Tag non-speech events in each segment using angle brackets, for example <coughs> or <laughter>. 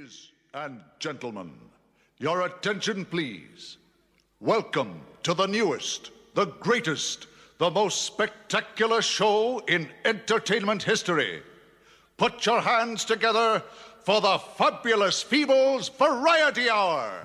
Ladies and gentlemen, your attention, please. Welcome to the newest, the greatest, the most spectacular show in entertainment history. Put your hands together for the Fabulous Feebles Variety Hour.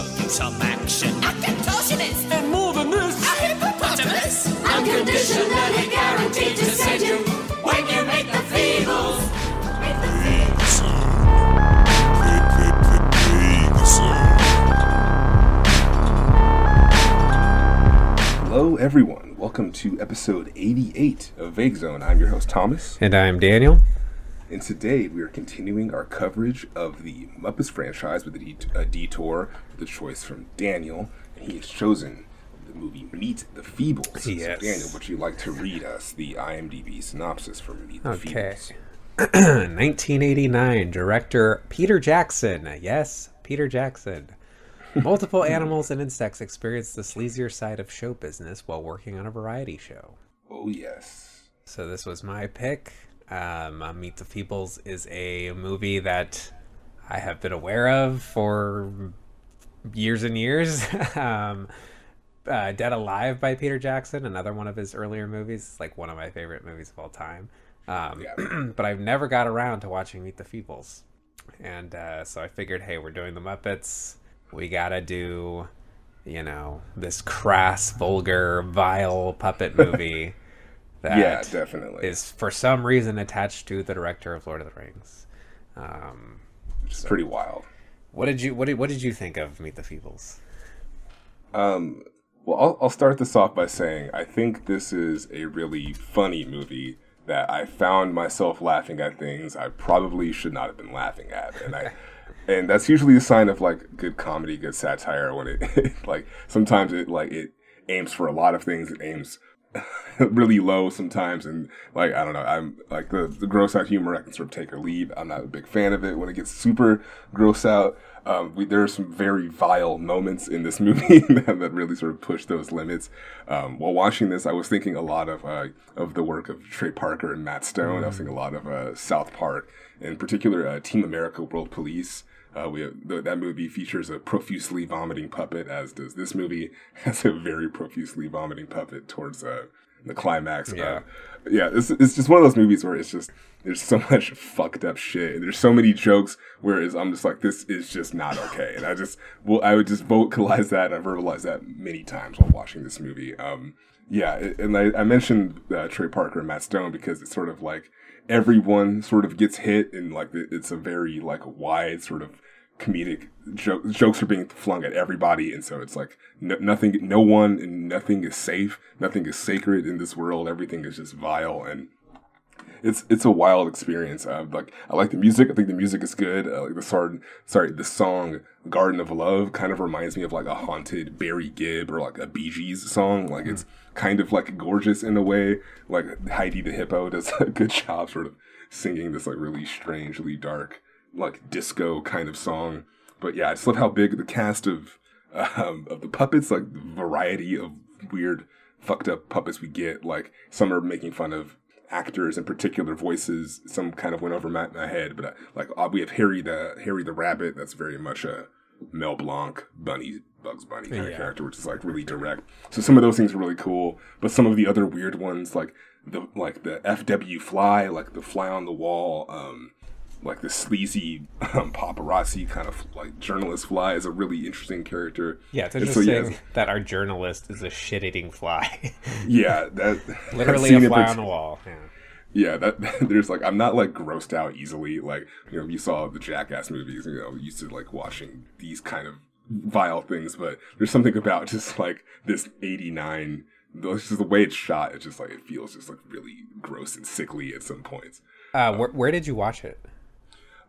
Show you some action. A contortionist! And more than this, A hippopotamus! Unconditionally guaranteed to send you when you meet the Feebles. The Feebles. Hello, everyone. Welcome to episode 88 of Vague Zone. I'm your host, Thomas. And I'm Daniel. And today we are continuing our coverage of the Muppets franchise with a, det- a detour a choice from Daniel. And he has chosen the movie Meet the Feebles. So, Yes. Daniel, would you like to read us the IMDb synopsis for Meet the Okay. Feebles? <clears throat> 1989, director Peter Jackson. Yes, Peter Jackson. Multiple <laughs> animals and insects experience the sleazier side of show business while working on a variety show. Oh, yes. So this was my pick. Um, uh, Meet the Feebles is a movie that I have been aware of for years and years. <laughs> um, uh, Dead Alive by Peter Jackson, another one of his earlier movies, It's like one of my favorite movies of all time. Um, <clears throat> but I've never got around to watching Meet the Feebles, and uh, so I figured, hey, we're doing the Muppets. We gotta do, you know, this crass, vulgar, vile puppet <laughs> movie. that Yeah, definitely. is for some reason attached to the director of Lord of the Rings. Um, It's pretty wild. What did you what did what did you think of Meet the Feebles? Um, well, I'll, I'll start this off by saying I think this is a really funny movie that I found myself laughing at things I probably should not have been laughing at, and I. <laughs> And that's usually a sign of like good comedy, good satire. When it <laughs> like sometimes it like it aims for a lot of things. It aims <laughs> really low sometimes, and like I don't know. I'm like the the gross out humor. I can sort of take or leave. I'm not a big fan of it when it gets super gross out. Um, we, there are some very vile moments in this <laughs> movie <laughs> that, that really sort of push those limits. Um, while watching this, I was thinking a lot of uh, of the work of Trey Parker and Matt Stone. I was thinking a lot of uh, South Park, in particular, uh, Team America: World Police. Uh, we have, th- that movie features a profusely vomiting puppet, as does this movie. <laughs> Has a very profusely vomiting puppet towards uh, the climax. Yeah. Uh, yeah, it's, it's just one of those movies where it's just there's so <laughs> much fucked up shit. and There's so many jokes where I'm just like, this is just not okay. And I just, well, I would just vocalize that. and I verbalize that many times while watching this movie. Um, yeah, and I, I mentioned uh, Trey Parker and Matt Stone because it's sort of like everyone sort of gets hit, and like it's a very like wide sort of comedic jo- jokes are being flung at everybody, and so it's like no, nothing, no one, and nothing is safe. Nothing is sacred in this world. Everything is just vile, and it's it's a wild experience. Uh, like I like the music. I think the music is good. Uh, like the song, sorry, the song "Garden of Love" kind of reminds me of like a haunted Barry Gibb or like a Bee Gees song. Like it's kind of like gorgeous in a way. Like Heidi the Hippo does <laughs> a good job, sort of singing this like really strangely dark, like disco kind of song. But yeah, I just love how big the cast of um, of the puppets, like the variety of weird, fucked up puppets we get. Like some are making fun of actors in particular voices. Some kind of went over my, my head, but uh, like uh, we have Harry the Harry the Rabbit. That's very much a Mel Blanc Bunny Bugs Bunny kind of character, which is like really direct. So some of those things are really cool, but some of the other weird ones, like the like the FW Fly, like the fly on the wall. Um, like the sleazy <laughs> um, paparazzi kind of like journalist fly is a really interesting character. Yeah, it's And so, interesting yeah, that our journalist is a shit-eating fly, <laughs> yeah, that <laughs> literally a fly on the wall. Yeah. Yeah, that there's like I'm not like grossed out easily. Like you know, you saw the Jackass movies. You know, used to like watching these kind of vile things, but there's something about just like this '89. Just the way it's shot, it's just like it feels just like really gross and sickly at some points. Uh, where, where did you watch it?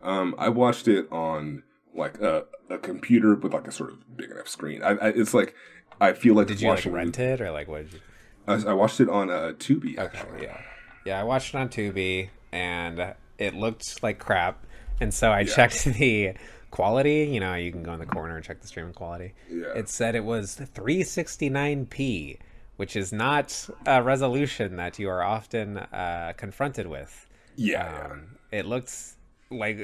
Um, I watched it on like a, a computer with like a sort of big enough screen. I, I it's like I feel like Did you like rent it or like what did you? I, I watched it on uh, Tubi. Okay, Actually. yeah, yeah. I watched it on Tubi and it looked like crap, and so I checked <laughs> the quality. You know, you can go in the corner and check the streaming quality. Yeah. It said it was 369p, which is not a resolution that you are often uh, confronted with. Yeah, Um, it looked like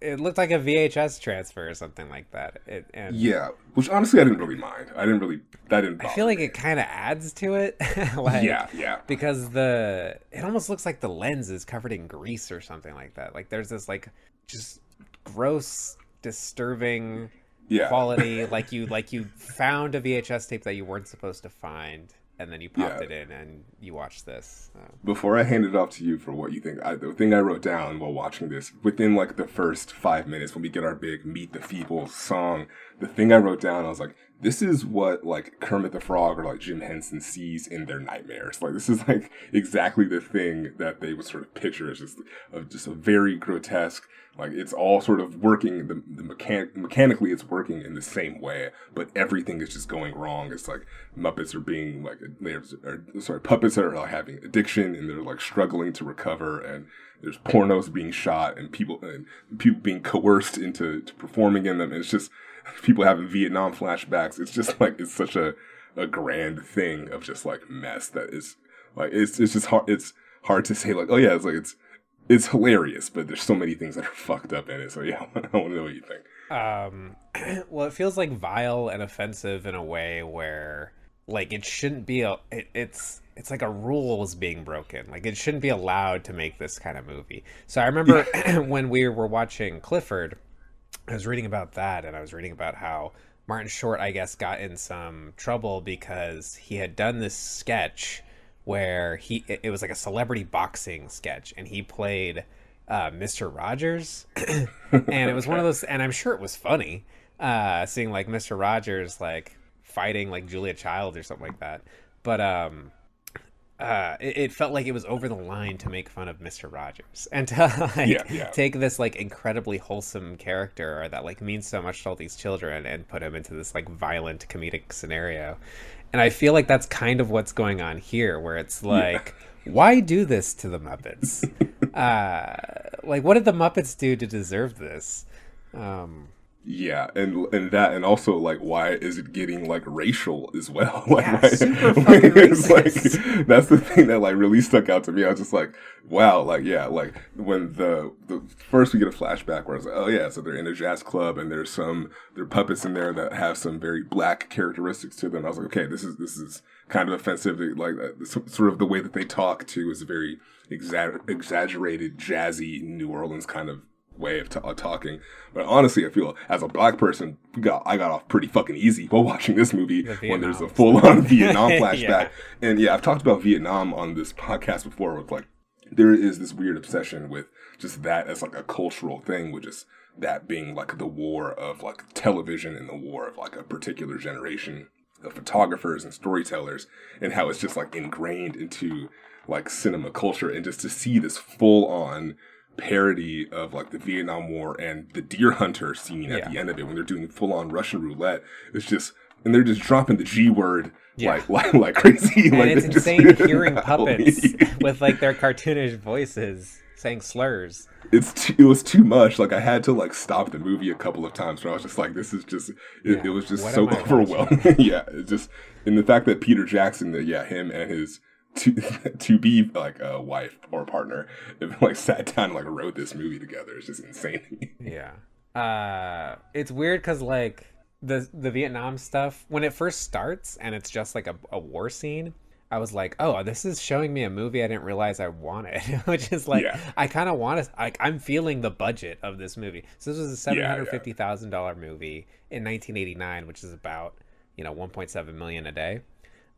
it looked like a VHS transfer or something like that. It, and yeah. Which honestly, I didn't really mind. I didn't really. That didn't. I feel like it kind of adds to it. <laughs> like, Yeah, yeah. Because the it almost looks like the lens is covered in grease or something like that. Like there's this like just gross, disturbing Yeah. quality. <laughs> like you like you found a VHS tape that you weren't supposed to find, and then you popped Yeah. it in and you watched this. Uh, Before I hand it off to you for what you think, I, the thing I wrote down while watching this, within like the first five minutes when we get our big Meet the Feebles song, the thing I wrote down, I was like, this is what like Kermit the Frog or like Jim Henson sees in their nightmares. Like this is like exactly the thing that they would sort of picture as just of just a very grotesque. Like it's all sort of working the the mechan- mechanically it's working in the same way, but everything is just going wrong. It's like Muppets are being like they're or, sorry puppets are like having addiction and they're like struggling to recover and there's pornos being shot and people and people being coerced into to performing in them. And it's just people having Vietnam flashbacks. It's just like it's such a a grand thing of just like mess that is like it's it's just hard it's hard to say like oh yeah it's like it's it's hilarious but there's so many things that are fucked up in it. So yeah <laughs> I want to know what you think. Um <clears throat> well it feels like vile and offensive in a way where like it shouldn't be a it, it's it's like a rule is being broken. Like it shouldn't be allowed to make this kind of movie. So i remember <clears throat> when we were watching clifford i was reading about that and i was reading about how martin short i guess got in some trouble because he had done this sketch where he it was like a celebrity boxing sketch and he played uh, Mr. Rogers <laughs> and it was one of those and I'm sure it was funny uh seeing like Mr. Rogers like fighting like Julia Child or something like that but um uh it, it felt like it was over the line to make fun of Mr. Rogers <laughs> and to like Yeah, yeah. take this like incredibly wholesome character that like means so much to all these children and put him into this like violent comedic scenario and I feel like that's kind of what's going on here where it's like why do this to the Muppets? <laughs> uh, like, what did the Muppets do to deserve this? Um, yeah and and that and also like why is it getting like racial as well? <laughs> Like Yeah, why- super <laughs> fucking it's like that's the thing that like really stuck out to me. I was just like wow like yeah like when the the first we get a flashback where i was like oh yeah so they're in a jazz club and there's some there are puppets in there that have some very black characteristics to them. I was like okay this is this is kind of offensive. Like uh, sort of the way that they talk too is very exa- exaggerated jazzy new orleans kind of way of, t- talking. But honestly, I feel as a black person, got I got off pretty fucking easy while <laughs> watching this movie when there's a full on Vietnam <laughs> flashback. Yeah. And yeah, I've talked about Vietnam on this podcast before with like there is this weird obsession with just that as like a cultural thing, with just that being like the war of like television and the war of like a particular generation of photographers and storytellers and how it's just like ingrained into like cinema culture and just to see this full on parody of like the Vietnam War and the deer hunter scene at Yeah. the end of it when they're doing full on Russian roulette. It's just and they're just dropping the G word Yeah. like <laughs> like like crazy. and like it's they're just- insane hearing <laughs> puppets with like their cartoonish voices saying slurs. it's too, it was too much. Like I had to like stop the movie a couple of times where I was just like, this is just it, Yeah. it was just What so overwhelming. <laughs> yeah, it's just and the fact that Peter Jackson, that yeah, him and his to <laughs> to be like a wife or partner, if, like sat down and like wrote this movie together. It's just insane. <laughs> Yeah. Uh, it's weird because like the the Vietnam stuff when it first starts and it's just like a, a war scene. I was like, oh, this is showing me a movie I didn't realize I wanted, <laughs> which is like, Yeah. I kind of want to, like, I'm feeling the budget of this movie. So this was a seven Yeah, yeah. hundred fifty thousand dollar movie in 1989, which is about you know 1.7 million a day.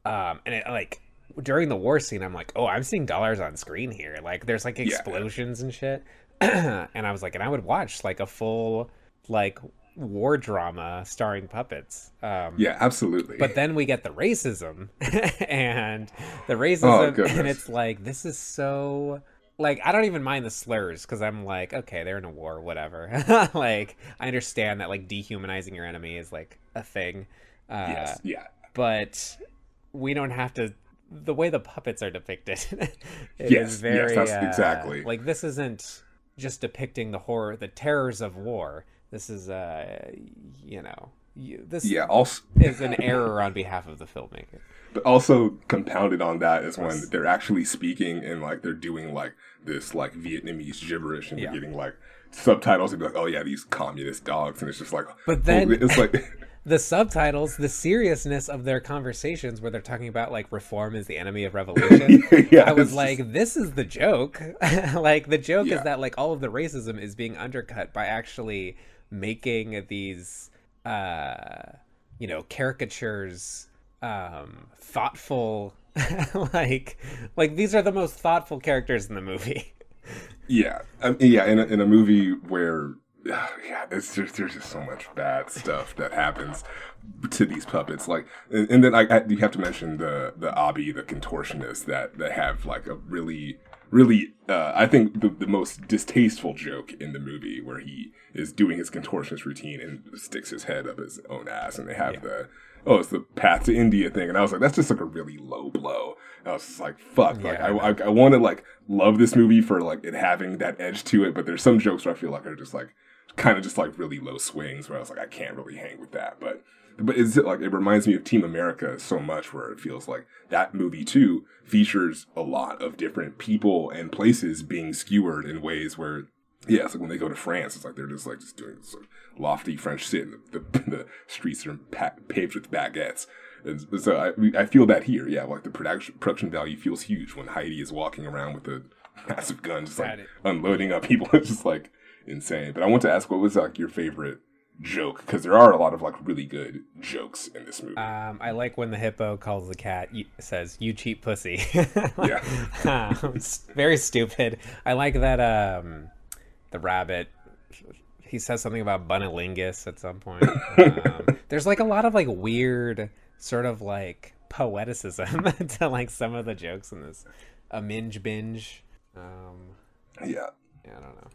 Um, and it like during the war scene, I'm like, oh, I'm seeing dollars on screen here. Like, there's like yeah. explosions and shit. <clears throat> and I was like, and I would watch like a full like war drama starring puppets. Um, yeah, absolutely. but then we get the racism <laughs> and the Oh, <laughs> racism, goodness. and it's like this is so like I don't even mind the slurs because I'm like, okay, they're in a war, whatever. <laughs> like I understand that like dehumanizing your enemy is like a thing. Uh, yes, yeah, but we don't have to. The way the puppets are depicted <laughs> it Yes, is yes, very that's uh, exactly. like this isn't just depicting the horror, the terrors of war. This is, uh, you know, this yeah. Also, is an error on behalf of the filmmaker. But also compounded on that is when they're actually speaking and like they're doing like this like Vietnamese gibberish and Yeah. you're getting like subtitles and be like, oh yeah, these communist dogs, and it's just like, But then- it's like, <laughs> the subtitles, the seriousness of their conversations where they're talking about like reform is the enemy of revolution. <laughs> Yeah, I was like, this is the joke. <laughs> like the joke Yeah. is that like all of the racism is being undercut by actually making these uh you know, caricatures um thoughtful <laughs> like like these are the most thoughtful characters in the movie. yeah, um, yeah, in a, in a movie where. <sighs> Yeah, it's just there's just so much bad stuff that happens to these puppets. Like, and, and then I, I you have to mention the the Abi, the contortionist that that have like a really really uh, I think the, the most distasteful joke in the movie where he is doing his contortionist routine and sticks his head up his own ass and they have the oh it's the path to India thing and I was like that's just like a really low blow. And I was just like fuck like Yeah, I, I, I want to like love this movie for like it having that edge to it but there's some jokes where I feel like are just like kind of just like really low swings where I was like I can't really hang with that but but it's like it reminds me of Team America so much where it feels like that movie too features a lot of different people and places being skewered in ways where yeah it's like when they go to France it's like they're just like just doing this of lofty French shit and the, the, <laughs> the streets are pa- paved with baguettes. And so I, I feel that here yeah like the production production value feels huge when Heidi is walking around with a <laughs> massive gun just like unloading up people. <laughs> It's just like insane but I want to ask what was like your favorite joke because there are a lot of like really good jokes in this movie. Um, I like when the hippo calls the cat, says, "You cheap pussy." <laughs> Yeah. um, it's very stupid. I like that. Um, the rabbit. He says something about bunnilingus at some point. Um, <laughs> there's like a lot of like weird, sort of like poeticism <laughs> to like some of the jokes in this. A minge binge. Um, yeah, yeah, I don't know.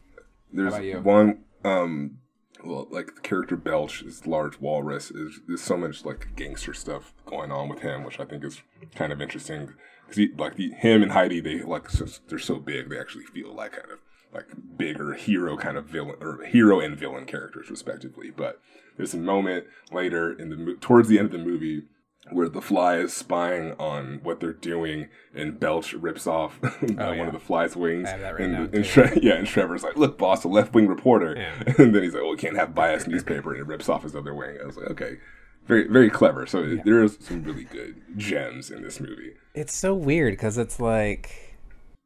There's one. Um, well, like the character Belch, is large walrus. Is there's so much like gangster stuff going on with him, which I think is kind of interesting. Cause he, like the, him and Heidi, they like so, they're so big, they actually feel like kind of like bigger hero kind of villain or hero and villain characters respectively. But there's a moment later in the towards the end of the movie where the fly is spying on what they're doing, and Belch rips off <laughs> uh, one yeah. of the fly's wings. I have that written and, and. Tre- <laughs> yeah, and Trevor's like, "Look, boss, a left wing reporter," Yeah. <laughs> and then he's like, "Oh, we can't have biased newspaper," and it rips off his other wing. I was like, "Okay." Very, very clever. So there is some really good gems in this movie. it's so weird because it's like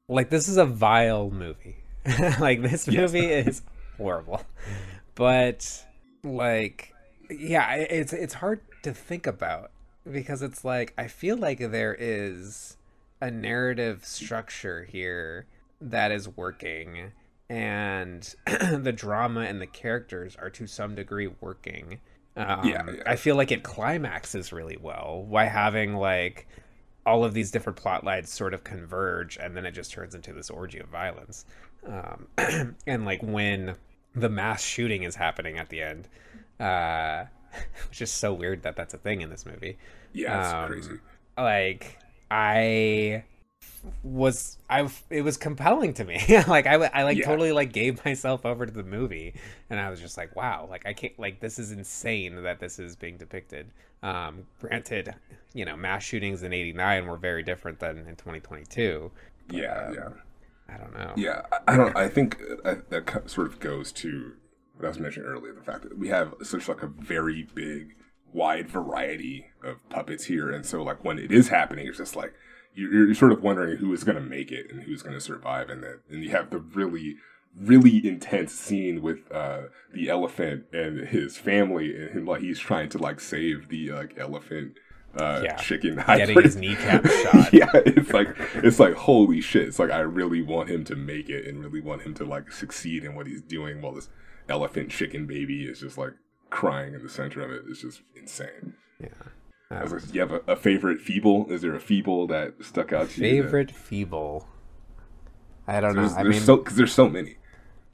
like this is a vile movie like this movie is horrible but like yeah it's it's hard to think about because it's like i feel like there is a narrative structure here that is working and <clears throat> the drama and the characters are to some degree working um, Yeah, yeah. i feel like it climaxes really well by having like all of these different plot lines sort of converge and then it just turns into this orgy of violence um, <clears throat> and like when the mass shooting is happening at the end uh, <laughs> which is so weird that that's a thing in this movie Yeah, it's Um, crazy. like i was i it was compelling to me <laughs> like i, I like Yeah. totally like gave myself over to the movie and i was just like wow like i can't like this is insane that this is being depicted um granted you know mass shootings in 89 were very different than in 2022 Yeah, yeah. i don't know Yeah, I- I don't. I think uh, that sort of goes to what I was mentioning earlier. The fact that we have such like a very big, wide variety of puppets here, and so like when it is happening, it's just like you're, you're sort of wondering who is going to make it and who's going to survive, and then and you have the really, really intense scene with uh, the elephant and his family, and him like he's trying to like save the like elephant. Uh, Yeah. chicken <laughs> Getting his kneecap <laughs> shot. yeah, it's like it's like holy shit. It's like I really want him to make it and really want him to like succeed in what he's doing while this elephant chicken baby is just like crying in the center of it. It's just insane. yeah I was like, do you have a, a favorite feeble? Is there a feeble that stuck out to you? that- favorite feeble I don't know. There's, I there's mean, so because there's so many.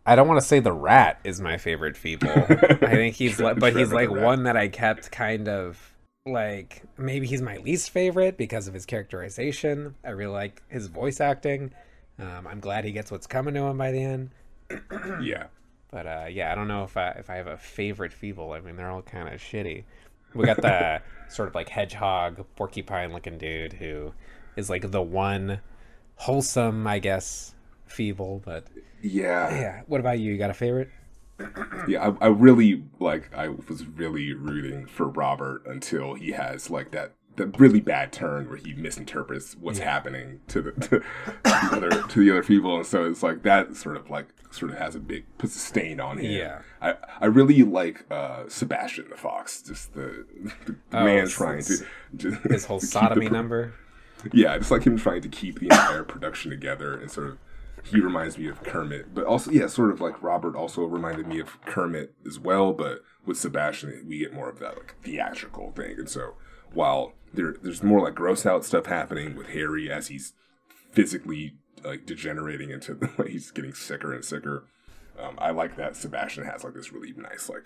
I don't want to say the rat is my favorite Feeble. <laughs> I think he's like, but he's like one that I kept kind of like maybe he's my least favorite because of his characterization. I really like his voice acting. Um, I'm glad he gets what's coming to him by the end. Yeah. But uh, yeah, I don't know if I if I have a favorite Feeble. I mean, they're all kind of shitty. We got the <laughs> sort of like hedgehog, porcupine looking dude who is like the one wholesome, I guess, Feeble. But Yeah. yeah, what about you? You got a favorite? Yeah, I, I really like. I was really rooting for Robert until he has like that that really bad turn where he misinterprets what's happening to the <laughs> to, the other to the other people, and so it's like that sort of like sort of has a big puts a stain on him. Yeah. I I really like uh Sebastian the Fox, just the the, the Oh, man trying to, <laughs> His whole to sodomy pro- number. yeah, just like him trying to keep the entire production together and sort of he reminds me of Kermit, but also yeah, sort of like Robert also reminded me of Kermit as well, but with Sebastian we get more of that like theatrical thing. And so while there there's more like gross out stuff happening with Harry as he's physically like degenerating into <laughs> the, like he's getting sicker and sicker. Um, I like that Sebastian has like this really nice like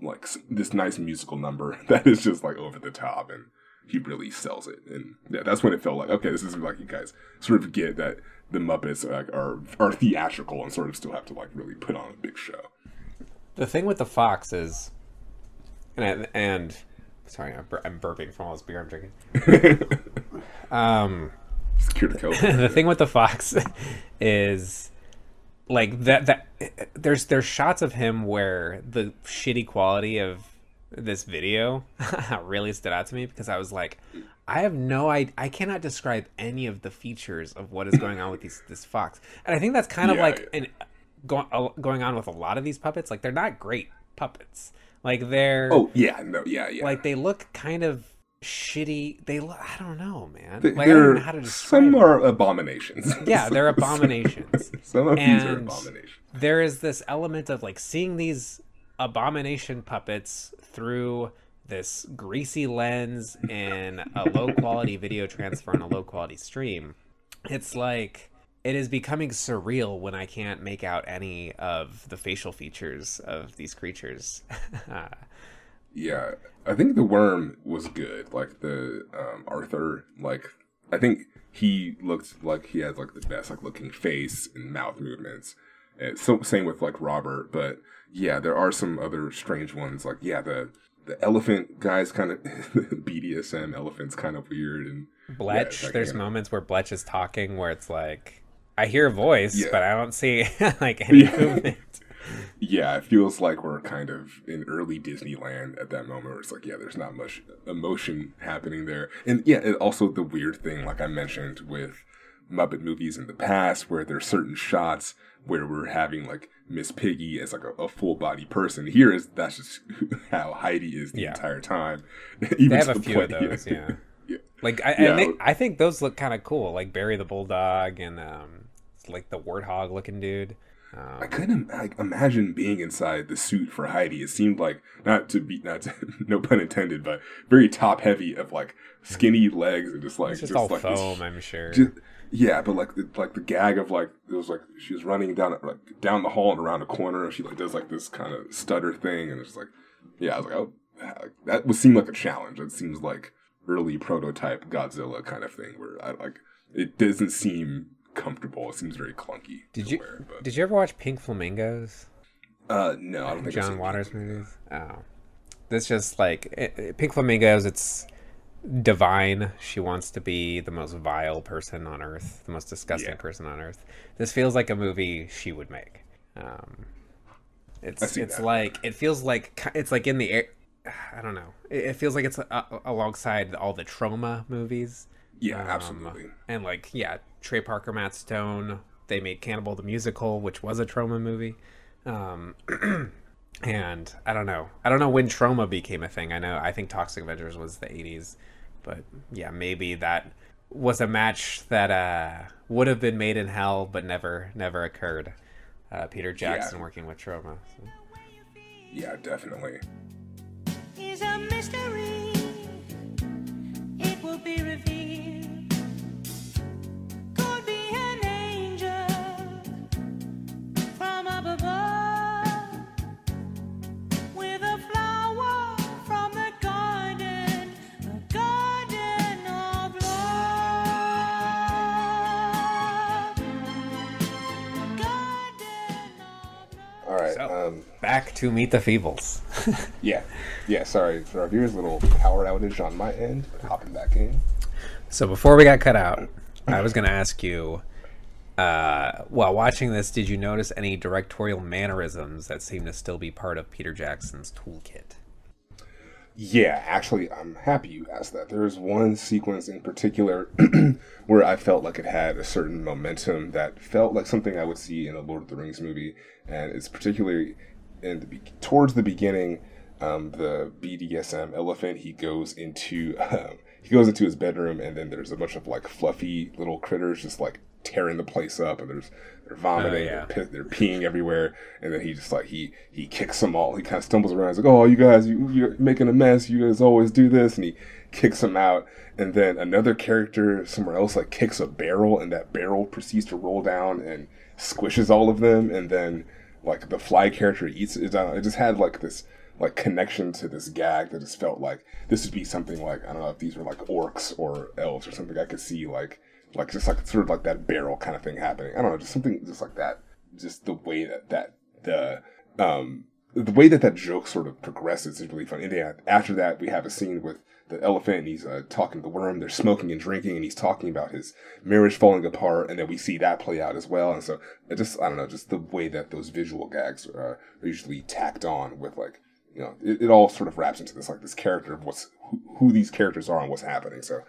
like this nice musical number <laughs> that is just like over the top and he really sells it and yeah that's when it felt like okay this is like you guys sort of get that the muppets are, like, are are theatrical and sort of still have to like really put on a big show The thing with the fox is, and and sorry, I'm, bur- I'm burping from all this beer I'm drinking. <laughs> um, secure the code the thing with the fox <laughs> is like that that there's there's shots of him where the shitty quality of this video <laughs> really stood out to me because I was like I have no I I cannot describe any of the features of what is going on with these this fox. And I think that's kind of Yeah, like yeah. an going going on with a lot of these puppets. Like they're not great puppets. Like they're oh yeah no yeah yeah. like they look kind of shitty they look I don't know man like I don't know how to describe some are abominations <laughs> Yeah, they're <laughs> abominations. <laughs> some of these are abominations there is this element of like seeing these abomination puppets through this greasy lens in a low quality video transfer on a low quality stream. It's like it is becoming surreal when I can't make out any of the facial features of these creatures. Uh, Yeah, I think the worm was good. Like the um, Arthur, like I think he looked like he had like the best like looking face and mouth movements. And so same with like Robert, but yeah, there are some other strange ones. Like yeah, the the elephant guy's kind of <laughs> BDSM elephant's kind of weird and Bletch, like, there's you know. moments where Bletch is talking where it's like I hear a voice, Yeah. but I don't see <laughs> like <laughs> any Yeah. movement. Yeah, it feels like we're kind of in early Disneyland at that moment where it's like, yeah, there's not much emotion happening there. And yeah, and also the weird thing, like I mentioned with Muppet movies in the past, where there's certain shots where we're having like Miss Piggy as like a, a full body person. Here is that's just <laughs> how Heidi is the Yeah. entire time. <laughs> Even They have a the few of those, yeah. <laughs> yeah. Like I, Yeah. and they, I think those look kind of cool, like Barry the Bulldog and um, like the warthog looking dude. I um, couldn't like, imagine being inside the suit for Heidi. It seemed like not to be not to, <laughs> no pun intended, but very top heavy of like skinny mm-hmm. legs and just like It's just, all like this- foam, I'm sure. ju- yeah, but like the, like the gag of like it was like she was running down like down the hall and around a corner, and she like does like this kind of stutter thing, and it's like yeah, I was like oh that would seem like a challenge. It seems like early prototype Godzilla kind of thing where I like it doesn't seem comfortable. It seems very clunky. did you wear, but- did you ever watch Pink Flamingos? uh, no, I don't think John Waters movies. Oh, that's just like it, it- Pink Flamingos. It's Divine. She wants to be the most vile person on earth, the most disgusting Yeah. person on earth. This feels like a movie she would make. Um, it's it's that. like it feels like it's like in the air. <sighs> I don't know. It, it feels like it's uh, alongside all the Troma movies. Yeah, Um, absolutely. And like, yeah, Trey Parker, Matt Stone. They made Cannibal the Musical, which was a Troma movie. Um, <clears throat> and I don't know. I don't know when Troma became a thing. I know. I think Toxic Avengers was the '80s, but yeah, maybe that was a match that uh, would have been made in hell, but never, never occurred. Uh, Peter Jackson working with Troma. so. Yeah, definitely. Will be revealed. Back to Meet the Feebles. <laughs> Yeah, yeah. Sorry for our viewers, little power outage on my end. But hopping back in. So before we got cut out, I was going to ask you, uh, while watching this, did you notice any directorial mannerisms that seem to still be part of Peter Jackson's toolkit? Yeah, actually, I'm happy you asked that. There was one sequence in particular <clears throat> where I felt like it had a certain momentum that felt like something I would see in a Lord of the Rings movie, and it's particularly in the towards the beginning. Um, the BDSM elephant he goes into um, he goes into his bedroom, and then there's a bunch of like fluffy little critters just like tearing the place up, and there's they're vomiting, yeah. they're, they're peeing everywhere, and then he just like he he kicks them all. He kind of stumbles around. He's like, "Oh, you guys, you, you're making a mess. You guys always do this," and he kicks them out. And then another character somewhere else like kicks a barrel, and that barrel proceeds to roll down and squishes all of them. And then like the fly character eats it. down. It just had like this like connection to this gag that just felt like this would be something like I don't know if these were like orcs or elves or something. I could see like like just like sort of like that barrel kind of thing happening. I don't know, just something just like that. Just the way that that the um the way that that joke sort of progresses is really fun. And then after that, we have a scene with the elephant and he's uh, talking to the worm. They're smoking and drinking, and he's talking about his marriage falling apart. And then we see that play out as well. And so it just I don't know, just the way that those visual gags uh, are usually tacked on with like you know it, it all sort of wraps into this like this character of what's who, who these characters are and what's happening. So.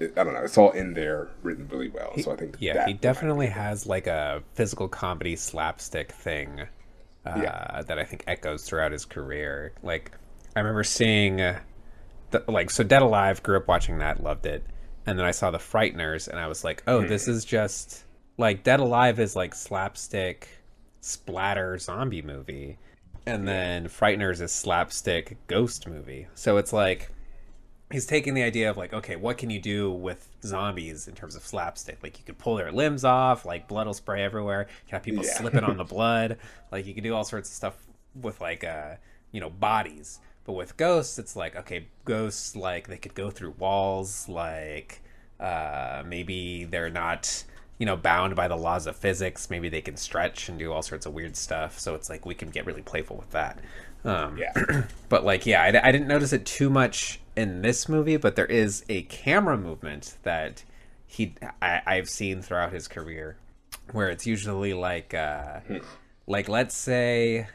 It, I don't know. It's all in there, written really well. So I think Yeah, he definitely has like a physical comedy slapstick thing uh, Yeah. that I think echoes throughout his career. Like, I remember seeing, uh, the, like, so Dead Alive, grew up watching that, loved it. And then I saw The Frighteners, and I was like, oh, this is just, like, Dead Alive is like slapstick, splatter zombie movie. And then Frighteners is slapstick ghost movie. So it's like, he's taking the idea of like, okay, what can you do with zombies in terms of slapstick? Like you could pull their limbs off, like blood will spray everywhere. You can have people Yeah. slipping on the <laughs> blood. Like you can do all sorts of stuff with like uh, you know, bodies. But with ghosts, it's like, okay, ghosts like they could go through walls, like uh maybe they're not you know bound by the laws of physics. Maybe they can stretch and do all sorts of weird stuff. So it's like we can get really playful with that. Um Yeah. <clears throat> but like yeah I, I didn't notice it too much in this movie but there is a camera movement that he I, i've seen throughout his career where it's usually like uh like let's say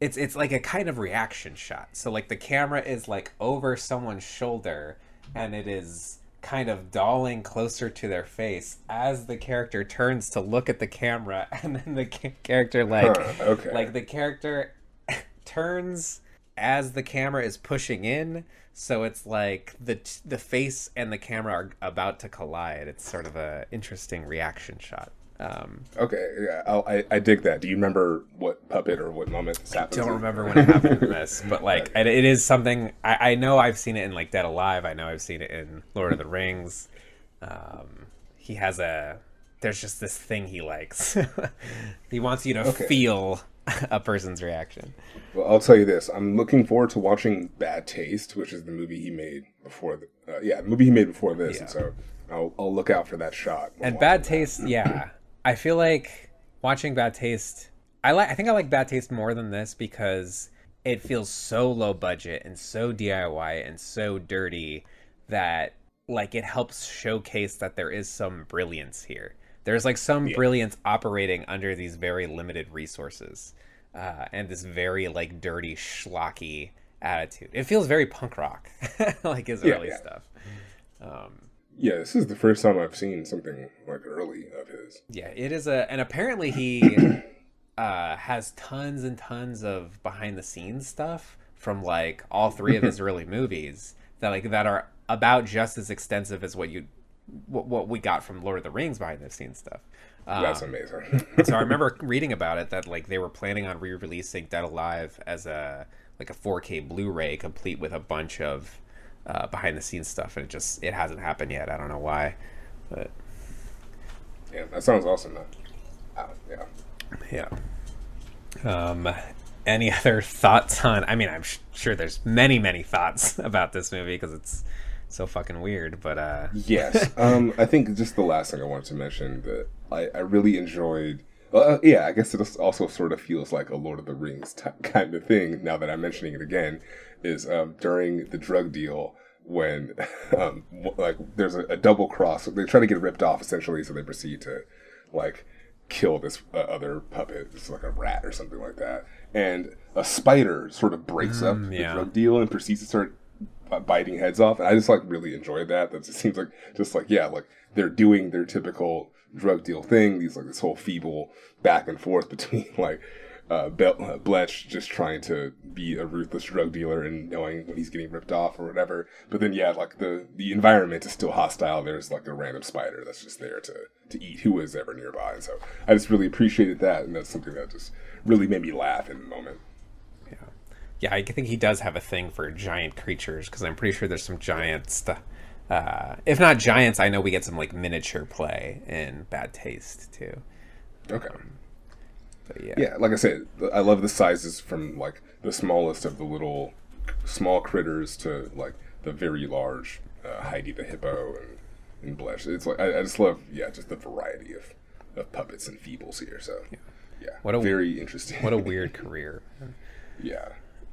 it's it's like a kind of reaction shot. So like the camera is like over someone's shoulder and it is kind of dolling closer to their face as the character turns to look at the camera <laughs> and then the character like Huh, okay. like the character <laughs> turns as the camera is pushing in. So it's like the the face and the camera are about to collide. It's sort of a interesting reaction shot um Okay, yeah, I'll, I I dig that. Do you remember what puppet or what moment this happens? don't remember when it happened in this, but <laughs> like it, it is something I, I know I've seen it in like Dead Alive. I know I've seen it in Lord of the Rings. Um, he has a there's just this thing he likes. <laughs> he wants you to Okay. feel <laughs> a person's reaction. Well, I'll tell you this: I'm looking forward to watching Bad Taste, which is the movie he made before. The, uh, yeah, the movie he made before this, and so I'll, I'll look out for that shot. And Bad. Taste, yeah. I feel like watching Bad Taste. I like. I think I like Bad Taste more than this because it feels so low budget and so DIY and so dirty that like it helps showcase that there is some brilliance here. There's like some brilliance operating under these very limited resources, uh, and this very like dirty schlocky attitude. It feels very punk rock, <laughs> like his Yeah, early yeah. stuff. Yeah, this is the first time I've seen something like early of his. Yeah, it is a, and apparently he <coughs> uh, has tons and tons of behind the scenes stuff from like all three of his <laughs> early movies that like that are about just as extensive as what you what, what we got from Lord of the Rings behind the scenes stuff. Um, That's amazing. so I remember <laughs> reading about it that like they were planning on re-releasing Dead Alive as a like a 4K Blu-ray complete with a bunch of uh, behind the scenes stuff, and it just it hasn't happened yet. I don't know why, but yeah, that sounds awesome. Though. Uh, yeah. Yeah. Um, any <laughs> other thoughts on? I mean, I'm sh- sure there's many, many thoughts <laughs> about this movie because it's so fucking weird. But uh, Yes. <laughs> um, I think just the last thing I wanted to mention that I, I really enjoyed. Uh, yeah, I guess it also sort of feels like a Lord of the Rings t- kind of thing. Now that I'm mentioning it again, is um, during the drug deal when <laughs> um, like there's a, a double cross. They try to get ripped off essentially, so they proceed to like kill this uh, other puppet. It's like a rat or something like that, and a spider sort of breaks up the yeah. drug deal and proceeds to start biting heads off. And I just like really enjoyed that. That just seems like just like yeah, like they're doing their typical drug deal thing. These like this whole feeble back and forth between <laughs> like uh, Bel- uh, Bletch just trying to be a ruthless drug dealer and knowing when he's getting ripped off or whatever. But then yeah, like the the environment is still hostile. There's like a random spider that's just there to to eat who is ever nearby. And so I just really appreciated that, and that's something that just really made me laugh in the moment. Yeah, yeah, I think he does have a thing for giant creatures because I'm pretty sure there's some giants. Uh, if not giants, I know we get some like miniature play in Bad Taste too. Okay. But yeah, Yeah, like I said, I love the sizes from like the smallest of the little small critters to like the very large uh, Heidi the hippo and, and Bletch. It's like I, I just love yeah, just the variety of, of puppets and feebles here. So yeah, What a- very interesting. what a <laughs> weird career. yeah,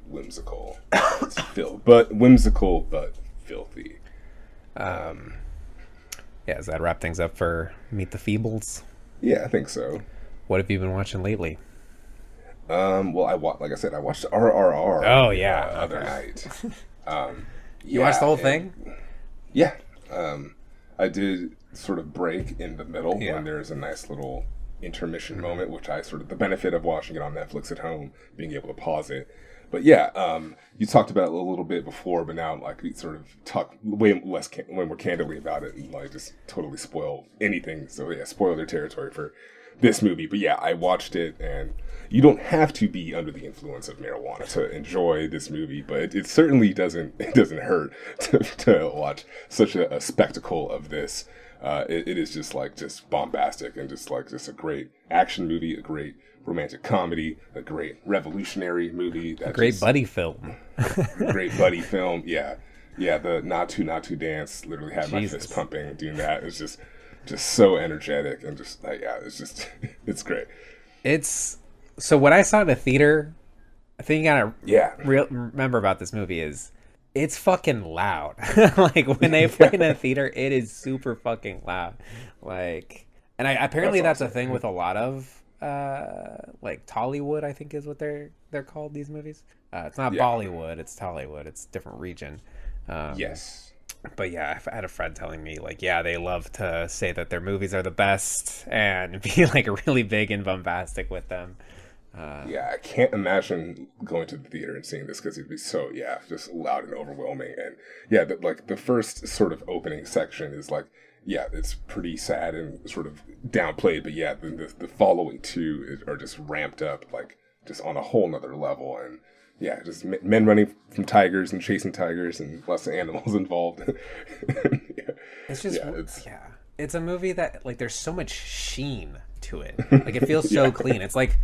whimsical, It's <laughs> fil- but whimsical but filthy. Um, Yeah, does that wrap things up for Meet the Feebles? Yeah, I think so. What have you been watching lately? Um, well, I wa- like I said, I watched RRR. Oh, yeah, uh, other night. Um, <laughs> You watched the whole thing? Yeah. Um, I did sort of break in the middle Yeah. when there's a nice little intermission moment, which I sort of the benefit of watching it on Netflix at home, being able to pause it. But yeah, um, you talked about it a little bit before, but now I'm like we sort of talk way less, can- way more candidly about it, and like just totally spoil anything. So yeah, spoil their territory for this movie. But yeah, I watched it, and you don't have to be under the influence of marijuana to enjoy this movie, but it, it certainly doesn't <laughs> it doesn't hurt <laughs> to, to watch such a, a spectacle of this. Uh, it, it is just like just bombastic and just like just a great action movie, a great romantic comedy, a great revolutionary movie, that Great just- buddy film. <laughs> great buddy film. Yeah, yeah. The Naatu Naatu dance literally had my fist pumping doing that. It's just just so energetic and just like yeah, it's just <laughs> it's great. It's so what I saw in the theater. I think you gotta Yeah. real, remember about this movie is it's fucking loud. <laughs> like when they play in a <laughs> theater, it is super fucking loud. Like, and I apparently That's that's, a thing with a lot of uh like Tollywood. I think is what they're they're called these movies. Uh, it's not Yeah. Bollywood. It's Tollywood. It's a different region. Um, Yes. But yeah, I had a friend telling me like, yeah, they love to say that their movies are the best and <laughs> be like really big and bombastic with them. Uh, yeah, I can't imagine going to the theater and seeing this because it'd be so yeah, just loud and overwhelming. And yeah, the, like the first sort of opening section is like yeah, it's pretty sad and sort of downplayed. But yeah, the the, the following two are just ramped up like just on a whole nother level. And yeah, just men running from tigers and chasing tigers and lots of animals <laughs> involved. yeah. It's just Yeah, yeah, it's- it's a movie that like there's so much sheen to it. <laughs> Like it feels so clean. It's like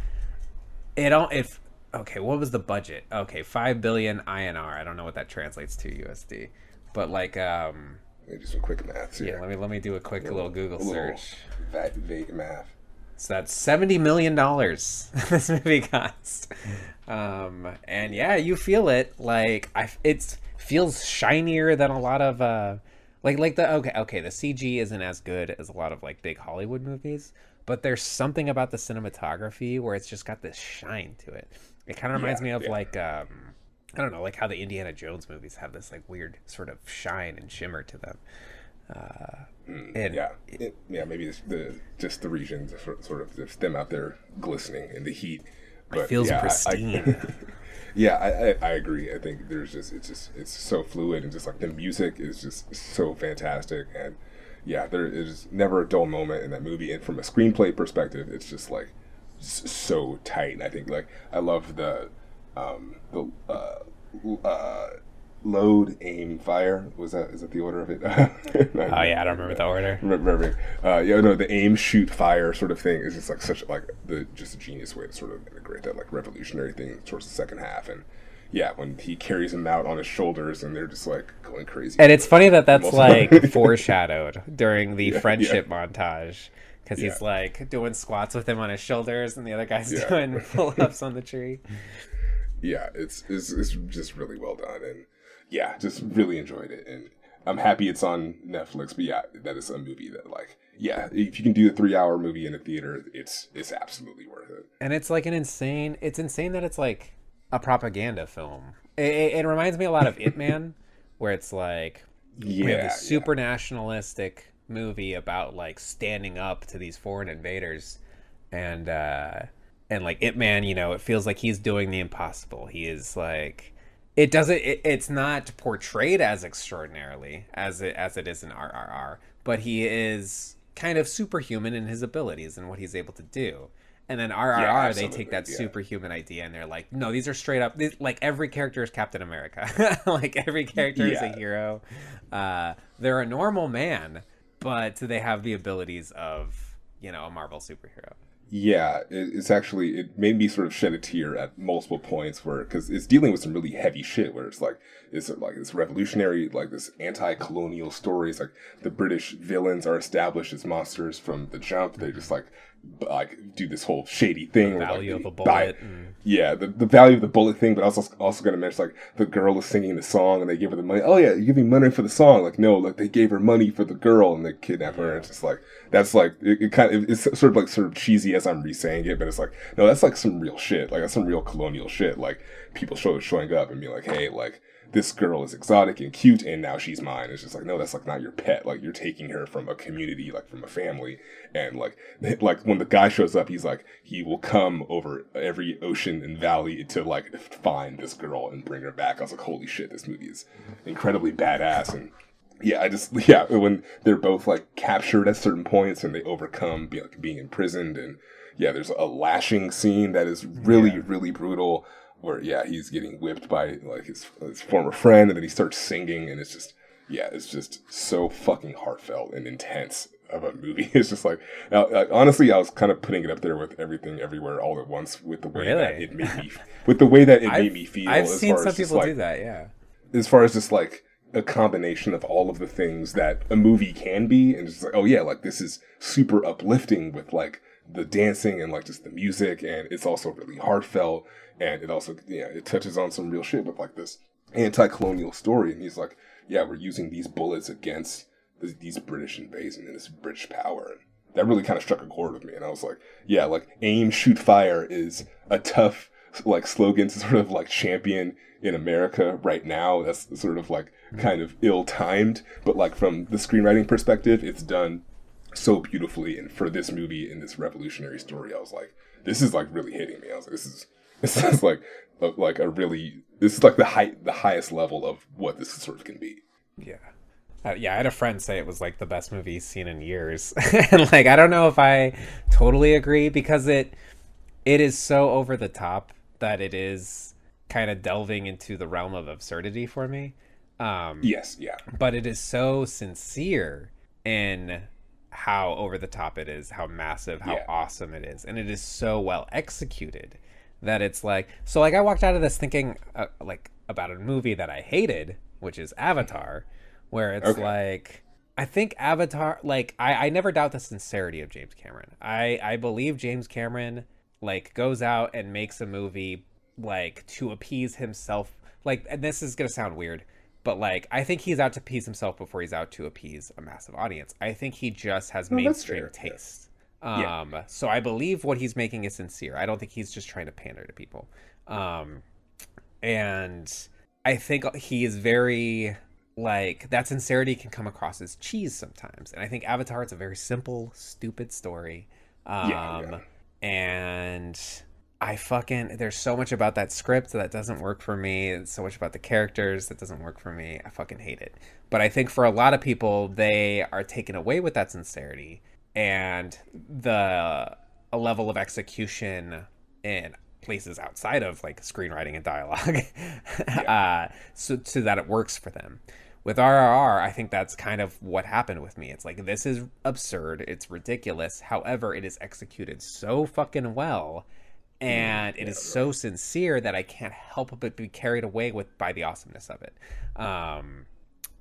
it all if okay, what was the budget? Okay, 5 billion INR. I don't know what that translates to USD. But like um Let me do some quick maths yeah, let me let me do a quick little Google A little search. va- vague math. So that's seventy million dollars <laughs> this movie cost, um, and yeah, you feel it. Like I, it feels shinier than a lot of uh, like like the okay okay the CG isn't as good as a lot of like big Hollywood movies, but there's something about the cinematography where it's just got this shine to it. It kind of reminds Yeah, me of yeah. like um, I don't know like how the Indiana Jones movies have this like weird sort of shine and shimmer to them. Uh, and Yeah, it, yeah, maybe it's the just the regions sort, of just them out there glistening in the heat. But feels yeah, I- I- pristine. <laughs> yeah, I, I, I agree. I think there's just it's just it's so fluid and just like the music is just so fantastic and yeah, there is never a dull moment in that movie. And from a screenplay perspective, it's just like so tight. And I think like I love the um the uh, uh load aim fire. Was that is that the order of it? <laughs> Oh yeah, I don't remember the order. remember uh yeah no the aim shoot fire sort of thing is just like such like the just a genius way to sort of integrate that like revolutionary thing towards the second half. And yeah when he carries them out on his shoulders and they're just like going crazy. And it's funny that that's like foreshadowed during the <laughs> friendship montage because he's like doing squats with him on his shoulders, and the other guy's Yeah. <laughs> doing pull ups on the tree. yeah, it's, it's it's just really well done, and yeah, just really enjoyed it, and I'm happy it's on Netflix. But yeah, that is a movie that like yeah, if you can do a three hour movie in a theater, it's it's absolutely worth it. and it's like an insane it's insane that it's like a propaganda film it, it, it reminds me a lot of Ip Man where it's like Yeah, we have yeah. this super nationalistic movie about like standing up to these foreign invaders and uh and like Ip Man you know it feels like he's doing the impossible he is like it doesn't it, it's not portrayed as extraordinarily as it as it is in rrr but he is kind of superhuman in his abilities and what he's able to do and then RRR, they take that yeah. superhuman idea and they're like, no, these are straight up. These, like every character is Captain America. <laughs> like every character is a hero. Uh, they're a normal man, but they have the abilities of you know a Marvel superhero. Yeah, it, it's actually it made me sort of shed a tear at multiple points where because it's dealing with some really heavy shit where it's like it's like this revolutionary like this anti-colonial stories like the British villains are established as monsters from the jump. They just like like do this whole shady thing. like, value of they a buy- bullet and- Yeah, the, the value of the bullet thing, but also also gonna mention like the girl is singing the song and they give her the money. Oh yeah, you give me money for the song. Like no, like they gave her money for the girl and they kidnap her. And it's just like that's like it, it kind of it's sort of like sort of cheesy as I'm re-saying it, but it's like no, that's like some real shit. Like that's some real colonial shit. Like people show, showing up and being like, hey, like this girl is exotic and cute and now she's mine. It's just like, no, that's like not your pet. Like you're taking her from a community, like from a family. And like, like when the guy shows up, he's like, he will come over every ocean and valley to like find this girl and bring her back. I was like, holy shit, this movie is incredibly badass. And yeah, I just, <laughs> yeah, when they're both like captured at certain points and they overcome be, like, being imprisoned and yeah, there's a lashing scene that is really, really brutal where yeah he's getting whipped by like his, his former friend and then he starts singing and it's just yeah it's just so fucking heartfelt and intense of a movie <laughs> it's just like honestly i was kind of putting it up there with everything everywhere all at once with the way that it made me with the way that it I've, made me feel I've seen some people like, do that. Yeah. as far as just like a combination of all of the things that a movie can be and it's like oh yeah like this is super uplifting with like the dancing and like just the music and it's also really heartfelt and it also yeah it touches on some real shit with like this anti-colonial story. And he's like yeah we're using these bullets against th- these british invasion and this british power. And that really kind of struck a chord with me. And i was like yeah like aim shoot fire is a tough like slogan to <laughs> sort of like champion in america right now. That's sort of like kind of ill-timed. But like from the screenwriting perspective it's done so beautifully. And for this movie and this revolutionary story i was like this is like really hitting me. I was like this is <laughs> this is like a, like a really this is like the height the highest level of what this sort of can be Yeah. Uh, yeah, I had a friend say it was like the best movie he's seen in years. <laughs> and like I don't know if I totally agree because it it is so over the top that it is kind of delving into the realm of absurdity for me. Um yes yeah but it is so sincere in how over the top it is, how massive, how Yeah. awesome it is, and it is so well executed that it's like so. Like I walked out of this thinking uh, like about a movie that I hated, which is Avatar, where it's Okay. like. I think Avatar, like I, I never doubt the sincerity of James Cameron. I, I believe James Cameron like goes out and makes a movie like to appease himself. Like, and this is gonna sound weird, but like I think he's out to appease himself before he's out to appease a massive audience. I think he just has mainstream taste. Um, so I believe what he's making is sincere. I don't think he's just trying to pander to people. Um, and I think he is very like that sincerity can come across as cheese sometimes. And I think Avatar it's a very simple, stupid story. Um, Yeah, and I fucking there's so much about that script that doesn't work for me. There's so much about the characters that doesn't work for me. I fucking hate it. But I think for a lot of people, they are taken away with that sincerity and the a level of execution in places outside of like screenwriting and dialogue, <laughs> uh, so so that it works for them. With RRR, I think that's kind of what happened with me. It's like this is absurd, it's ridiculous. However, it is executed so fucking well and it is so sincere that I can't help but be carried away with by the awesomeness of it. Um,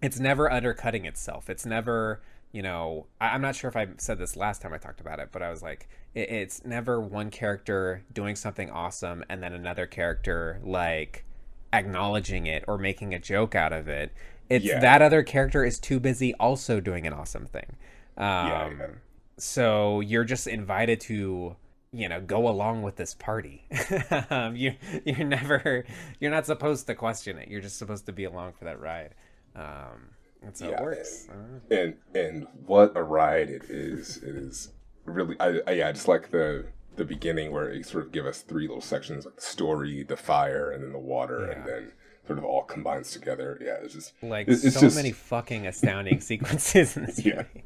it's never undercutting itself. It's never you know, I, I'm not sure if I said this last time I talked about it, but I was like, it, it's never one character doing something awesome and then another character like acknowledging it or making a joke out of it. It's Yeah. that other character is too busy also doing an awesome thing. Um, Yeah, yeah. so you're just invited to you know go along with this party <laughs> um, you you're never you're not supposed to question it you're just supposed to be along for that ride um, and so Yeah, it works and and what a ride it is! It is really, I, I yeah, I just like the the beginning where it sort of give us three little sections, like the story, the fire, and then the water, and then sort of all combines together. Yeah, it's just like it's, it's so just, many fucking astounding <laughs> sequences in this Yeah. movie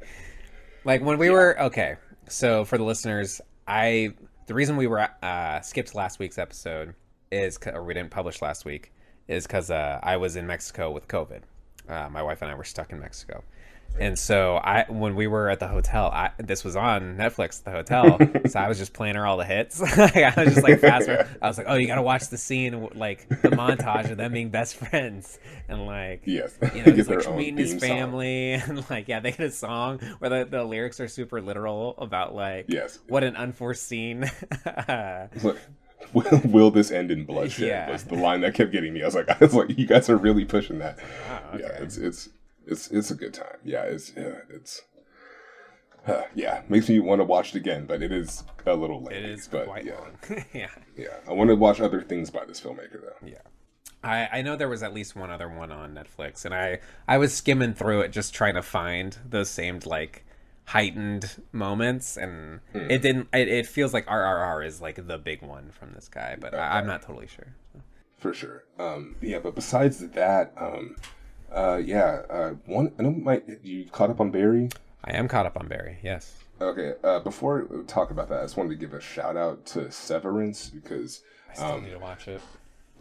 like when we were okay so for the listeners i the reason we were uh skipped last week's episode is or we didn't publish last week is because uh, i was in mexico with covid uh, my wife and i were stuck in mexico and so I, when we were at the hotel, I, this was on Netflix at the hotel, so I was just playing her all the hits. <laughs> I was just like fast. forward. I was like, "Oh, you gotta watch the scene, like the montage of them being best friends," and like, Yes. you <laughs> know, like meeting his theme song. family, <laughs> and like, yeah, they get a song where the, the lyrics are super literal about like, Yes. what an unforeseen. <laughs> Will, will this end in bloodshed? Yeah. Was the line that kept getting me. I was like, <laughs> I was like, you guys are really pushing that. Oh, Yeah, it's it's it's it's a good time. Yeah, it's yeah, it's. Uh, yeah, makes me want to watch it again, but it is a little late. it is but quite yeah, long. <laughs> yeah. yeah. I want to watch other things by this filmmaker though. Yeah. I, I know there was at least one other one on Netflix, and I, I was skimming through it just trying to find those same like heightened moments, and Hmm. it didn't. It, it feels like RRR is like the big one from this guy, but I, I'm not totally sure. for sure. Um, yeah, but besides that, um, uh, yeah, uh, one. I know my you caught up on Barry. I am caught up on Barry. Yes. Okay, uh, before we talk about that, I just wanted to give a shout out to Severance because, I still need to watch it.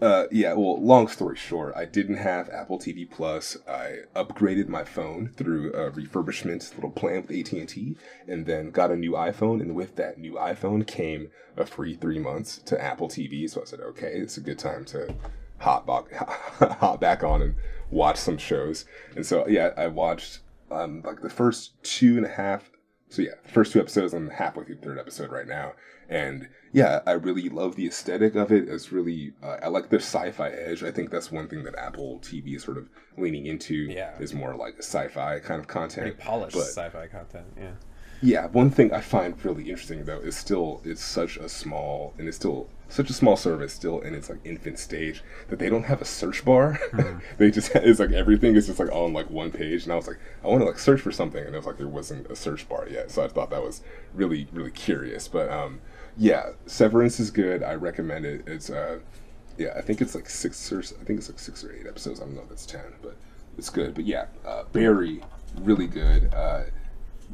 Uh, yeah, well, long story short, I didn't have Apple TV Plus. I upgraded my phone through a refurbishment little plan with AT and T, and then got a new iPhone. And with that new iPhone came a free three months to Apple TV. So I said, okay, it's a good time to hop back, <laughs> hop back on and watch some shows. And so yeah, I watched um, like the first two and a half so yeah, first two episodes. I'm halfway through the third episode right now, and yeah, I really love the aesthetic of it. It's really uh, I like the sci-fi edge. I think that's one thing that Apple TV is sort of leaning into. Yeah. is more like a sci-fi kind of content. Pretty polished but sci-fi content. Yeah. yeah, one thing I find really interesting though is still it's such a small and it's still such a small service still in its like infant stage that they don't have a search bar. <laughs> they just it's like everything is just like on like one page, and I was like, I want to like search for something, and it was like there wasn't a search bar yet, so I thought that was really really curious. But um, yeah, Severance is good. I recommend it. It's uh, yeah, I think it's like six or I think it's like six or eight episodes. I don't know if it's ten, but it's good. But yeah, uh, Barry really good. Uh,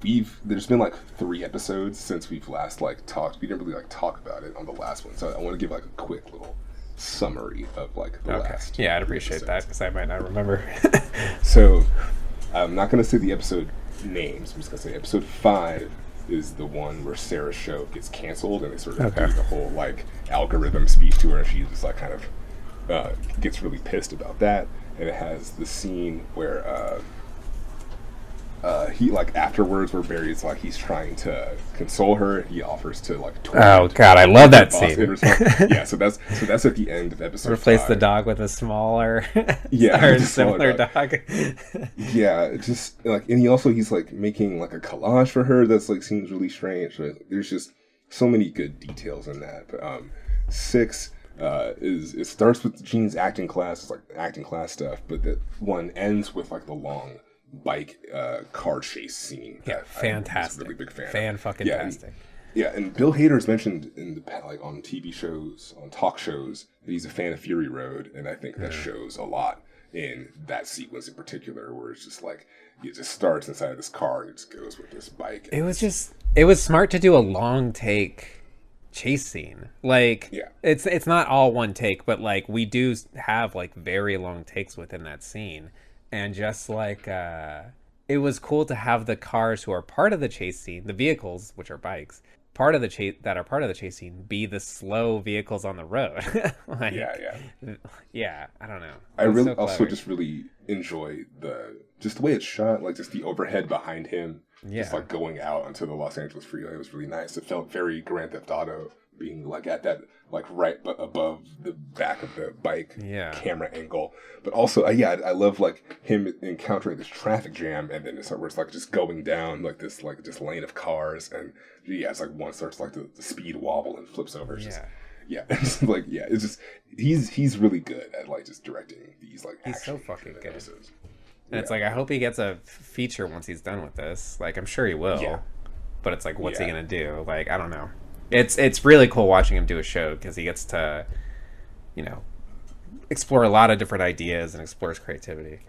we've there's been like three episodes since we've last like talked. We didn't really like talk about it on the last one, so I want to give like a quick little summary of like the Okay. last. Yeah, I'd appreciate that because I might not remember. <laughs> So I'm not gonna say the episode names. I'm just gonna say episode five is the one where Sarah's show gets canceled, and they sort of Okay. do the whole like algorithm speech to her, and she just like kind of uh, gets really pissed about that. And it has the scene where. Uh, uh, he like afterwards where Barry's like he's trying to console her. He offers to like oh God, I love that scene. <laughs> yeah, so that's so that's at the end of episode. Replace the dog with a smaller, <laughs> Yeah, or a similar dog. Yeah, just like, and he also he's like making like a collage for her that's like seems really strange. Like, there's just so many good details in that. But um, six uh is it starts with Gene's acting class, it's like acting class stuff, but that one ends with like the long bike uh car chase scene. yeah, that I'm just fantastic. really big fan. Fan fucking Yeah, and- tastic. Yeah, and Bill Hader's mentioned in the like on TV shows, on talk shows, that he's a fan of Fury Road, and I think that shows a lot in that sequence in particular, where it's just like it just starts inside of this car and it just goes with this bike. It was just it was smart to do a long take chase scene. Like Yeah. it's it's not all one take, but like we do have like very long takes within that scene. And just like uh it was cool to have the cars who are part of the chase scene, the vehicles, which are bikes, part of the chase that are part of the chase scene be the slow vehicles on the road. <laughs> like, yeah, yeah. yeah, I don't know. I It really so also just really enjoy the just the way it's shot, like just the overhead behind him, Yeah. just like going out onto the Los Angeles freeway It was really nice. It felt very Grand Theft Auto, being like at that like right bu- above the back of the bike Yeah. camera angle. But also, uh, yeah, I, I love like him encountering this traffic jam, and then it's where it's like just going down like this like this lane of cars, and yeah, it's like one starts like the, the speed wobble and flips over. It's just- Yeah. yeah, <laughs> it's like yeah, it's just he's he's really good at like just directing these like He's so fucking good. episodes. And it's like I hope he gets a feature once he's done with this. Like I'm sure he will. Yeah. But it's like what's he gonna do? Like I don't know. It's it's really cool watching him do a show because he gets to, you know, explore a lot of different ideas and explore his creativity.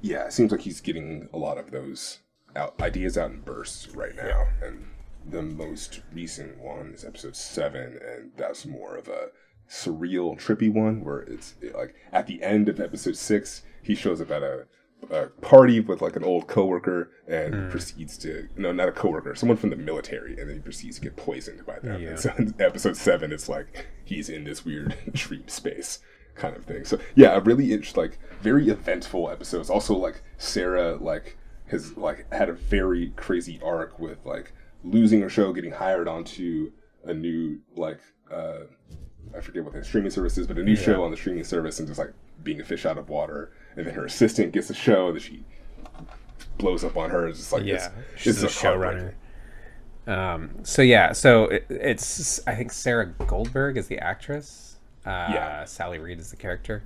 Yeah, it seems like he's getting a lot of those out, ideas out in bursts right now, and the most recent one is episode seven, and that's more of a surreal, trippy one where it's like at the end of episode six, he shows up at a, a party with like an old coworker and proceeds to no, not a coworker, someone from the military, and then he proceeds to get poisoned by them. Yeah. And so in episode seven, it's like he's in this weird <laughs> dream space kind of thing. So yeah, a really int- like very eventful episodes. Also like Sarah like has like had a very crazy arc with like losing her show, getting hired onto a new like uh I forget what the streaming service is, but a new show on the streaming service and just like being a fish out of water. And then her assistant gets a show and then she blows up on her. It's just like Yeah, this, she's this a showrunner. Um, so yeah, so it, it's I think Sarah Goldberg is the actress. Uh, Yeah. Sally Reed is the character.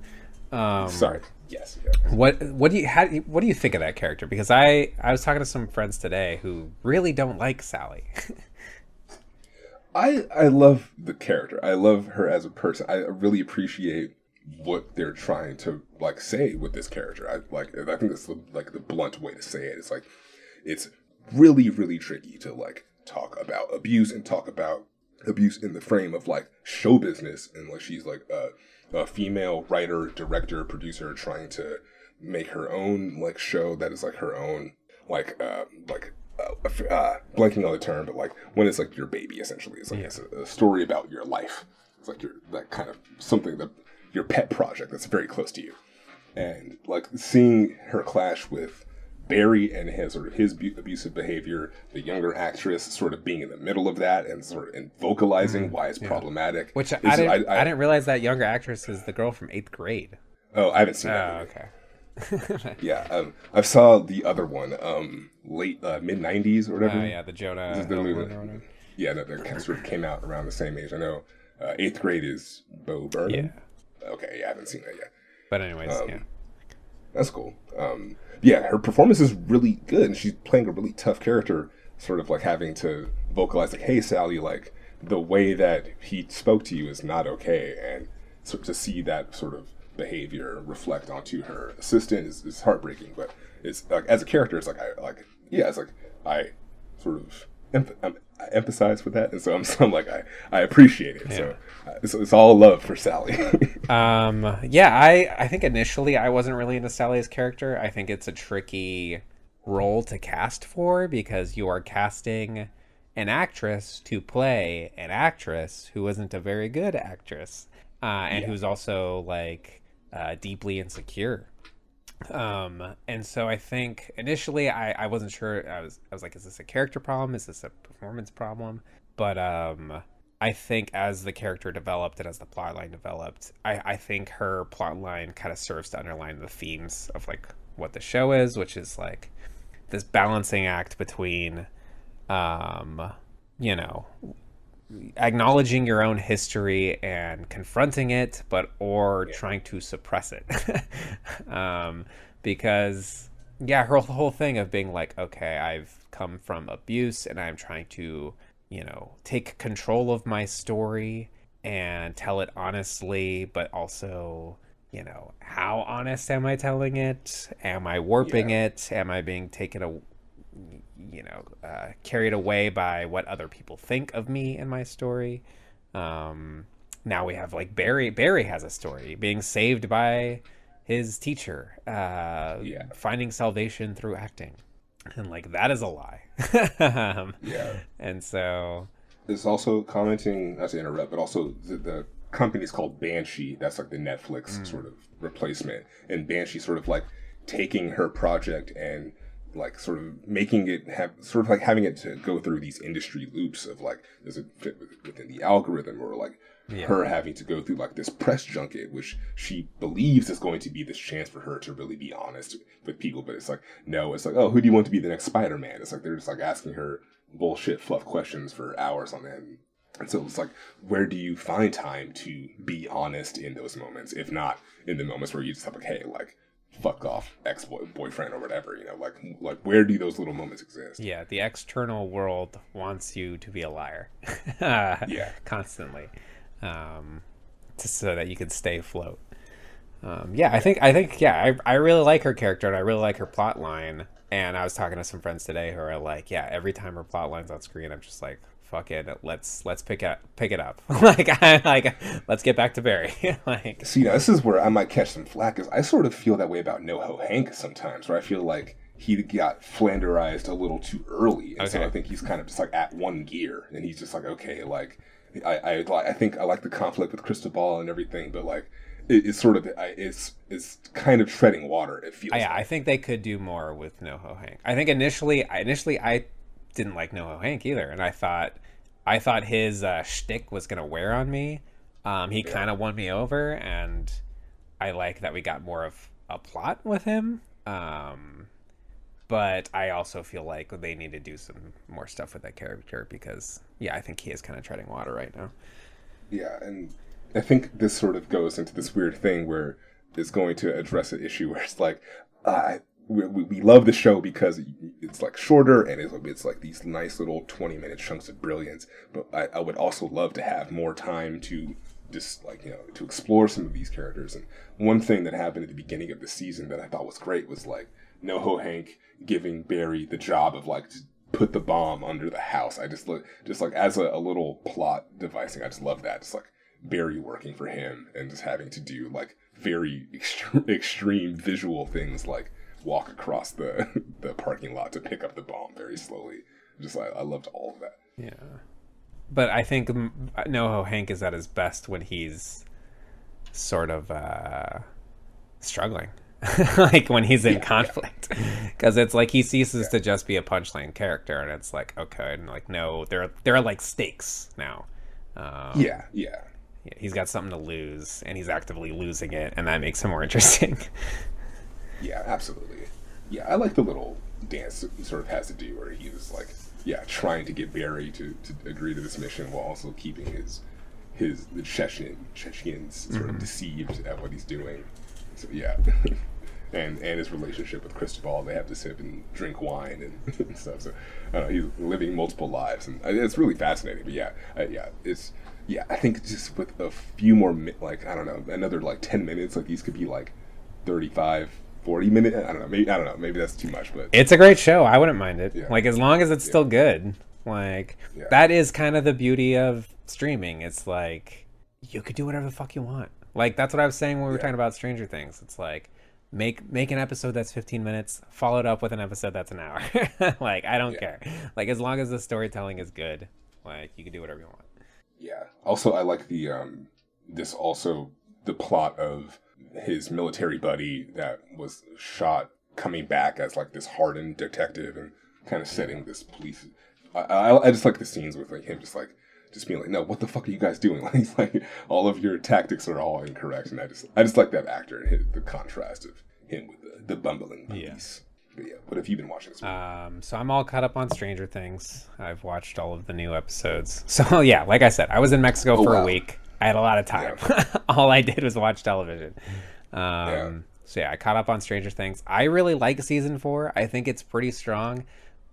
Um, Sorry. Yes. Yeah. What what do you how, do what do you think of that character? Because I I was talking to some friends today who really don't like Sally. <laughs> I I love the character. I love her as a person. I really appreciate what they're trying to like say with this character. I like I think that's the, like the blunt way to say it. It's like it's really really tricky to like talk about abuse and talk about abuse in the frame of like show business and like she's like a, a female writer, director, producer trying to make her own like show that is like her own like uh like uh, uh, blanking on the term, but like when it's like your baby, essentially, it's like it's a, a story about your life. It's like your that kind of something that your pet project that's very close to you, and like seeing her clash with Barry and his sort of his bu- abusive behavior, the younger actress sort of being in the middle of that and sort of and vocalizing why it's problematic. Which I It's- didn't I, didn't realize that younger actress is the girl from eighth grade. Oh, I haven't seen Oh, that. movie. okay. <laughs> Yeah, um, I saw the other one, um, late uh, mid '90s or whatever. Oh yeah, the Jonah. This is the movie Hillman that- or whatever. yeah, that, that kind of sort of came out around the same age. I know uh, eighth grade is Bo Burnham. Okay, yeah, I haven't seen that yet. But anyways, Um, yeah. That's cool. Um, yeah, her performance is really good, and she's playing a really tough character. Sort of like having to vocalize, like, "Hey, Sally, like the way that he spoke to you is not okay," and so to see that sort of behavior reflect onto her assistant is, is heartbreaking. But it's like as a character, it's like I like yeah, it's like I sort of emph- um, I empathize with that, and so I'm, <laughs> so I'm like I I appreciate it. So uh, it's, it's all love for Sally. <laughs> Um, yeah, I I think initially I wasn't really into Sally's character. I think it's a tricky role to cast for because you are casting an actress to play an actress who isn't a very good actress, uh, and who's also like uh, deeply insecure. Um, and so I think initially I, I wasn't sure. I was I was like, is this a character problem? Is this a performance problem? But um, I think as the character developed and as the plot line developed, I, I think her plot line kind of serves to underline the themes of like what the show is, which is like this balancing act between, um, you know, acknowledging your own history and confronting it, but or trying to suppress it. <laughs> um, because yeah, her whole thing of being like, okay, I've come from abuse and I'm trying to, you know, take control of my story and tell it honestly, but also, you know, how honest am I telling it? Am I warping it? Am I being taken a you know, uh, carried away by what other people think of me and my story. Um, now we have like Barry. Barry has a story being saved by his teacher, uh, Yeah. finding salvation through acting, and like that is a lie. um, <laughs> yeah. and so is also commenting, not to interrupt, but also the, the company's called BanShe. That's like the Netflix sort of replacement. And BanShe sort of like taking her project and like sort of making it have sort of like having it to go through these industry loops of like does it fit within the algorithm or like her having to go through like this press junket which she believes is going to be this chance for her to really be honest with people but it's like no it's like oh who do you want to be the next spider-man? It's like they're just like asking her bullshit fluff questions for hours on end. And so it's like, where do you find time to be honest in those moments, if not in the moments where you just have like, hey, like, fuck off, ex boyfriend or whatever, you know, like, like where do those little moments exist? Yeah, the external world wants you to be a liar. <laughs> Yeah. Constantly. Um, just so that you can stay afloat. Um, yeah, I think I think yeah, I, I really like her character and I really like her plot line. And I was talking to some friends today who are like, yeah, every time her plot line's on screen, I'm just like, fuck it, let's let's pick it pick it up. <laughs> like I like let's get back to Barry. <laughs> like See, now this is where I might catch some flack, because I sort of feel that way about NoHo Hank sometimes, where I feel like he got flanderized a little too early, and so I think he's kind of just like at one gear, and he's just like, okay, like I I, I think I like the conflict with Cristobal and everything, but like it, it's sort of it's it's kind of treading water. It feels. Yeah, like. I think they could do more with NoHo Hank. I think initially, I- initially I didn't like NoHo Hank either, and I thought, I thought his uh, shtick was gonna wear on me. Um, he kind of won me over, and I like that we got more of a plot with him. Um, but I also feel like they need to do some more stuff with that character because, yeah, I think he is kind of treading water right now. Yeah, and I think this sort of goes into this weird thing where it's going to address an issue where it's like, uh, we, we love the show because it's like shorter and it's, it's like these nice little 20 minute chunks of brilliance. But I, I would also love to have more time to just like, you know, to explore some of these characters. And one thing that happened at the beginning of the season that I thought was great was like NoHo Hank giving Barry the job of like, to put the bomb under the house. I just look just like as a, a little plot devising. I just love that. Just like Barry working for him and just having to do like very <laughs> extre- extreme visual things like walk across the <laughs> the parking lot to pick up the bomb very slowly. Just like I loved all of that. Yeah. But I think mm, NoHo Hank is at his best when he's sort of uh, struggling. <laughs> like when he's in conflict. <laughs> Because it's like he ceases to just be a punchline character and it's like, okay, and like no, there there are like stakes now. Um, Yeah, yeah. yeah, he's got something to lose and he's actively losing it and that makes him more interesting. Yeah, absolutely. Yeah, I like the little dance that he sort of has to do where he was like, yeah, trying to get Barry to, to agree to this mission while also keeping his his the Chechen Chechens sort of deceived at what he's doing. So yeah. <laughs> and and his relationship with Cristobal, they have to sip and drink wine and <laughs> stuff. So I don't know, he's living multiple lives, and it's really fascinating. But yeah, uh, yeah, it's yeah. I think just with a few more, mi- like I don't know, another like ten minutes, like these could be like 35, 40 minutes. I don't know. Maybe I don't know. Maybe that's too much, but it's a great show. I wouldn't mind it. Yeah. Like as long as it's still good. Like Yeah. that is kind of the beauty of streaming. It's like you could do whatever the fuck you want. Like that's what I was saying when we were Yeah. talking about Stranger Things. It's like make make an episode that's 15 minutes, followed up with an episode that's an hour. <laughs> like I don't care. Like as long as the storytelling is good, like you can do whatever you want. Yeah. Also, I like the um this also the plot of his military buddy that was shot coming back as like this hardened detective and kind of setting this police. I, I, I just like the scenes with like him just like just being like, no, what the fuck are you guys doing? <laughs> Like, he's like all of your tactics are all incorrect, and I just I just like that actor and his, the contrast of him with the, the bumbling police. But yeah, what have you been watching? Um, so I'm all caught up on Stranger Things. I've watched all of the new episodes. <laughs> So yeah, like I said, I was in Mexico for wow. a week. I had a lot of time. <laughs> all I did was watch television. Um, So yeah, I caught up on Stranger Things. I really like season four. I think it's pretty strong.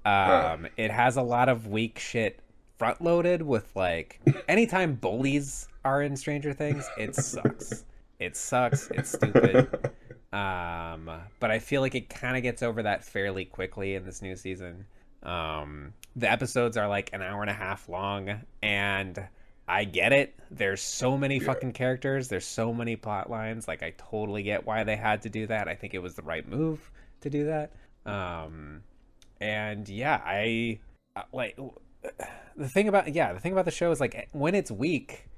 Um, It has a lot of weak shit front loaded with like <laughs> anytime bullies are in Stranger Things, it sucks. it sucks. It's stupid. <laughs> Um, but I feel like it kind of gets over that fairly quickly in this new season. Um, the episodes are like an hour and a half long, and I get it. There's so many fucking characters. There's so many plot lines. Like I totally get why they had to do that. I think it was the right move to do that. Um, and yeah, I uh, like <sighs> the thing about yeah the thing about the show is like when it's weak.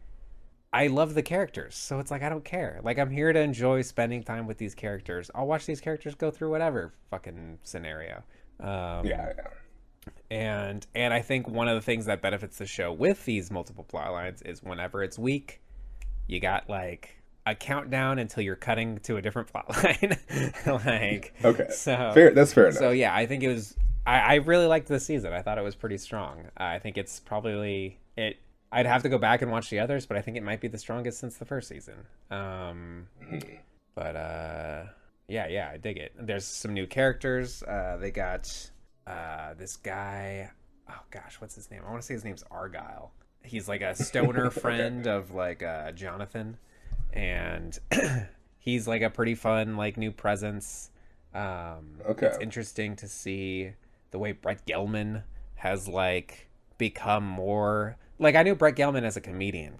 I love the characters, so it's like I don't care. Like I'm here to enjoy spending time with these characters. I'll watch these characters go through whatever fucking scenario. Um, Yeah, yeah. And and I think one of the things that benefits the show with these multiple plot lines is whenever it's weak, you got like a countdown until you're cutting to a different <laughs> plot line. like Okay. so fair. That's fair enough. so yeah, I think it was. I, I really liked this season. I thought it was pretty strong. Uh, I think it's probably it. I'd have to go back and watch the others, but I think it might be the strongest since the first season. Um, but uh, yeah, yeah, I dig it. There's some new characters. Uh, they got uh, this guy. Oh gosh, what's his name? I want to say his name's Argyle. He's like a stoner <laughs> friend of like uh, Jonathan, and <clears throat> he's like a pretty fun like new presence. Um, Okay. it's interesting to see the way Brett Gelman has like become more like I knew Brett Gelman as a comedian.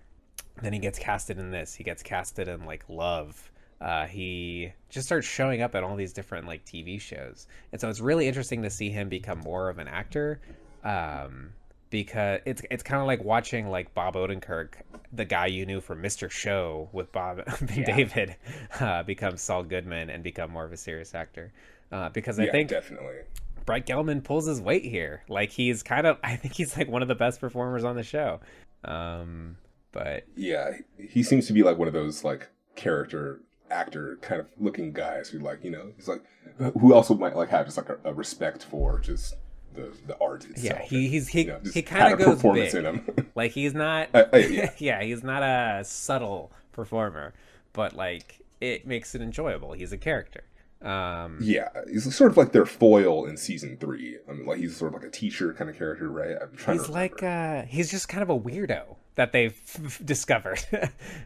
Then he gets casted in this. He gets casted in like Love. Uh, he just starts showing up at all these different like TV shows, and so it's really interesting to see him become more of an actor. Um, because it's it's kind of like watching like Bob Odenkirk, the guy you knew from Mr. Show with Bob <laughs> and David, <laughs> uh, become Saul Goodman and become more of a serious actor. Uh, because I yeah, think definitely. Brett Gelman pulls his weight here. Like he's kind of, I think he's like one of the best performers on the show. Um, but Yeah, he seems to be like one of those like character actor kind of looking guys who like you know he's like who also might like have just like a, a respect for just the the art itself. yeah, he he's he you know, he kind of goes performance big. in him. <laughs> Like he's not, Uh, uh, yeah. <laughs> yeah, he's not a subtle performer, but like it makes it enjoyable. He's a character. Um, yeah, he's sort of like their foil in season three. I mean, like he's sort of like a teacher kind of character, right? I'm trying he's like uh he's just kind of a weirdo that they've <laughs> discovered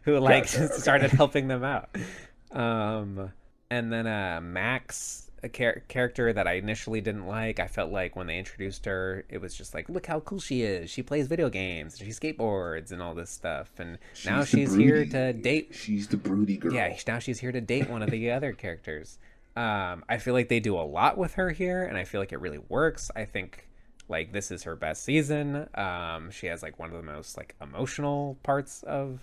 who like Gotcha, okay. started helping them out um and then uh max a char- character that i initially didn't like i felt like when they introduced her it was just like look how cool she is she plays video games she skateboards and all this stuff and now the she's here to date She's the broody girl. yeah, now she's here to date one of the <laughs> other characters. Um, I feel like they do a lot with her here, and I feel like it really works. I think like this is her best season. Um, she has like one of the most like emotional parts of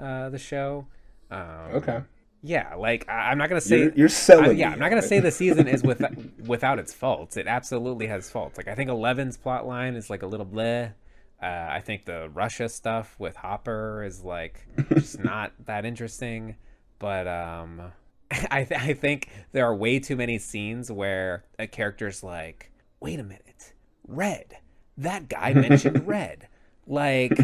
uh, the show. Um, Okay. Yeah, like I- I'm not gonna say You're, you're selling. I'm- yeah, I'm not gonna on say the season is <laughs> with without its faults. It absolutely has faults. Like I think Eleven's plot line is like a little bleh. Uh, I think the Russia stuff with Hopper is like just <laughs> not that interesting. But um, <laughs> I th- I think there are way too many scenes where a character's like, "Wait a minute, Red. That guy mentioned Red." Like,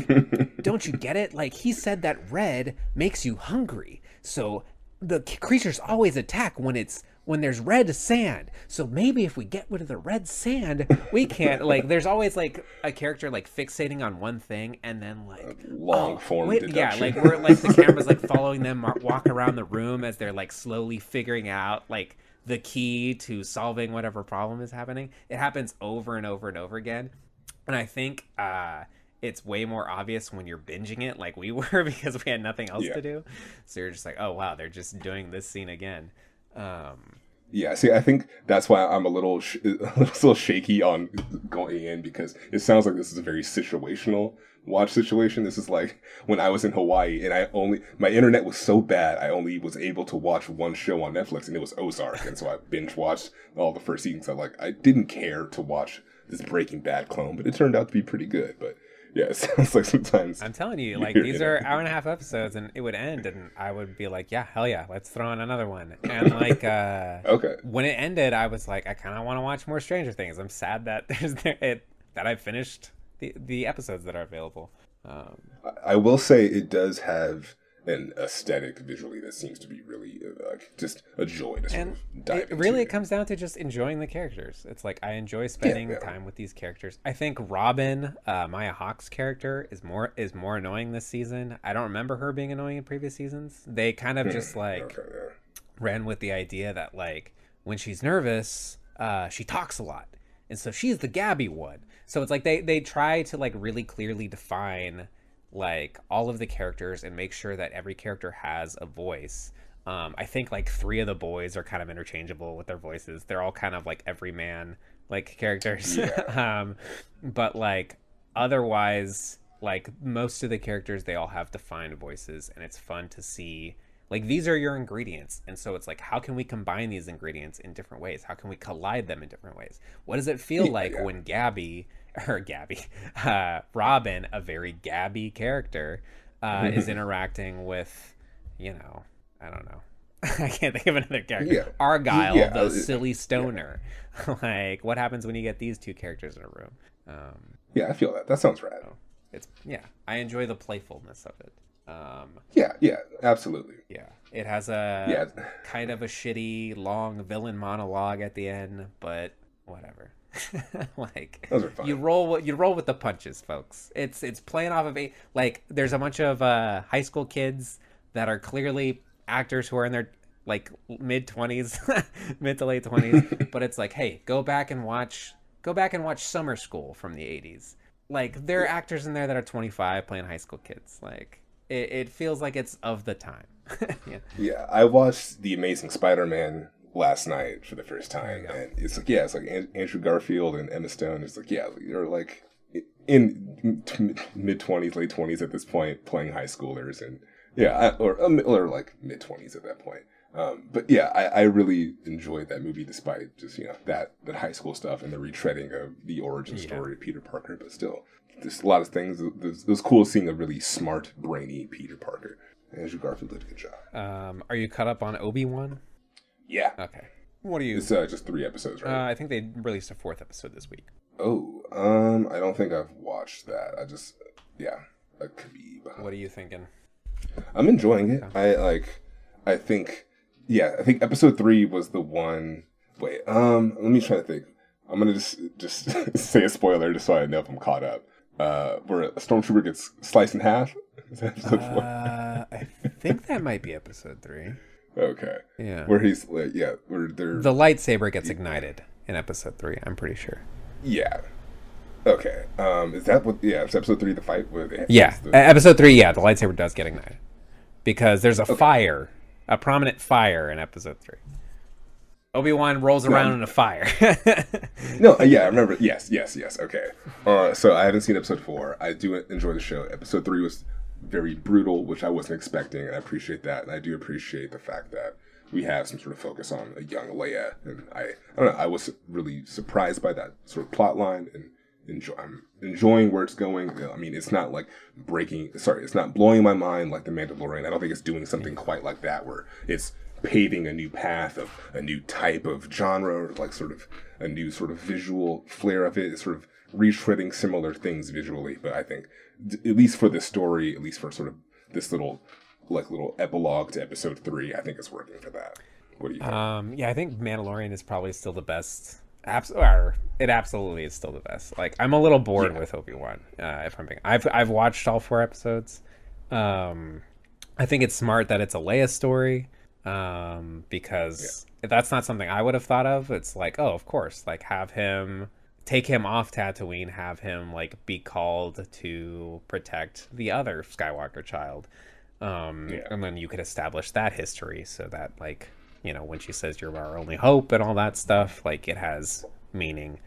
don't you get it? Like, he said that red makes you hungry. So the creatures always attack when it's when there's red sand. So maybe if we get rid of the red sand, we can't. Like, there's always like a character like fixating on one thing and then like long form Wait, yeah, like we're like the <laughs> camera's like following them walk around the room as they're like slowly figuring out like the key to solving whatever problem is happening. It happens over and over and over again, and I think uh, it's way more obvious when you're binging it, like we <laughs> were, because we had nothing else Yeah. to do. So you're just like, oh wow, they're just doing this scene again. Um, Yeah, see, I think that's why I'm a little sh- <laughs> a little shaky on going in because it sounds like this is a very situational watch situation. This is like when I was in Hawaii and I only my internet was so bad I only was able to watch one show on Netflix and it was Ozark, and so I binge watched all the first seasons. I like I didn't care to watch this Breaking Bad clone, but it turned out to be pretty good. But yeah, <laughs> it sounds like sometimes I'm telling you, like these are hour and a half episodes, and it would end, and I would be like, yeah, hell yeah, let's throw in another one. And like, uh, <laughs> okay. when it ended, I was like, I kind of want to watch more Stranger Things. I'm sad that <laughs> there's there, it that I finished the the episodes that are available. Um, I will say it does have an aesthetic visually that seems to be really uh, like just a joy to sort and it into. really it comes down to just enjoying the characters. It's like I enjoy spending yeah. time with these characters. I think Robin, uh, Maya Hawke's character, is more is more annoying this season. I don't remember her being annoying in previous seasons. They kind of just like Okay, yeah. ran with the idea that like when she's nervous, uh, she talks a lot, and so she's the Gabby one. So it's like they they try to like really clearly define like all of the characters and make sure that every character has a voice. Um, I think like three of the boys are kind of interchangeable with their voices. They're all kind of like everyman like characters. <laughs> um, but like otherwise, Like most of the characters, they all have defined voices, and it's fun to see. Like these are your ingredients, and so it's like, how can we combine these ingredients in different ways? How can we collide them in different ways? What does it feel like yeah. when Gabby <laughs> or Gabby, uh, Robin, a very Gabby character, uh, is <laughs> interacting with, you know, I don't know. <laughs> I can't think of another character. Yeah. Argyle, Yeah, the uh, silly stoner. like, what happens when you get these two characters in a room? Um, Yeah, I feel that. That sounds rad. it's yeah, I enjoy the playfulness of it. Um, Yeah, yeah, absolutely. yeah, it has a Yeah. kind of a shitty long villain monologue at the end, but whatever. <laughs> like Those are fine. you roll with you roll with the punches, folks. It's it's playing off of a like there's a bunch of uh, high school kids that are clearly actors who are in their like mid twenties, <laughs> mid to late twenties, <laughs> but it's like, hey, go back and watch go back and watch Summer School from the eighties. Like there are actors in there that are twenty five playing high school kids. Like it, it feels like it's of the time. yeah. Yeah, I watched The Amazing Spider-Man last night for the first time, and it's like, yeah, it's like An- Andrew Garfield and Emma Stone. It's like, yeah, they're like in mid twenties, late twenties at this point, playing high schoolers, and yeah, I, or um, or like mid twenties at that point. Um, but yeah, I, I really enjoyed that movie, despite just you know that that high school stuff and the retreading of the origin story of Peter Parker. But still, there's a lot of things. It was, it was cool seeing a really smart, brainy Peter Parker. Andrew Garfield did a good job. Um, are you caught up on Obi Wan? Yeah, Okay. What are you? it's uh, just three episodes, Uh, right? I think they released a fourth episode this week. oh, um, I don't think I've watched that. I just, yeah, be. behind. What are you thinking? I'm enjoying it. I like. I think, yeah, I think episode three was the one. Wait, um, let me try to think. I'm gonna just just <laughs> say a spoiler just so I know if I'm caught up. Uh, where a stormtrooper gets sliced in half. Is that episode four? Uh, I think that might be episode three. Okay. Yeah. Where he's like, yeah, where they're The lightsaber gets ignited in episode three. I'm pretty sure. yeah. Okay. Um, is that what? Yeah, it's episode three. The fight with Yeah, the- Uh, episode three. Yeah, the lightsaber does get ignited because there's a fire, a prominent fire in episode three. Obi Wan rolls around in a fire. <laughs> No, uh, yeah, I remember. Yes, yes, yes. Okay. Uh, so I haven't seen episode four. I do enjoy the show. Episode three was very brutal, which I wasn't expecting, and I appreciate that. And I do appreciate the fact that we have some sort of focus on a young Leia. And I, I don't know. I was really surprised by that sort of plot line, and enjoy. I'm enjoying where it's going. I mean, it's not like breaking. Sorry, it's not blowing my mind like the Mandalorian. I don't think it's doing something quite like that, where it's paving a new path of a new type of genre, or like sort of a new sort of visual flair of it. It's sort of retreading similar things visually, but I think at least for this story, at least for sort of this little like little epilogue to episode three, I think it's working for that. What do you think? um, yeah, I think Mandalorian is probably still the best. Abs- or it absolutely is still the best. Like I'm a little bored with Obi Wan. Uh, if I'm being, I've I've watched all four episodes. Um, I think it's smart that it's a Leia story. Um, because that's not something I would have thought of. It's like, oh, of course, like have him take him off Tatooine, have him like be called to protect the other Skywalker child. Um, Yeah. and then you could establish that history so that like, you know, when she says you're our only hope and all that stuff, like it has meaning.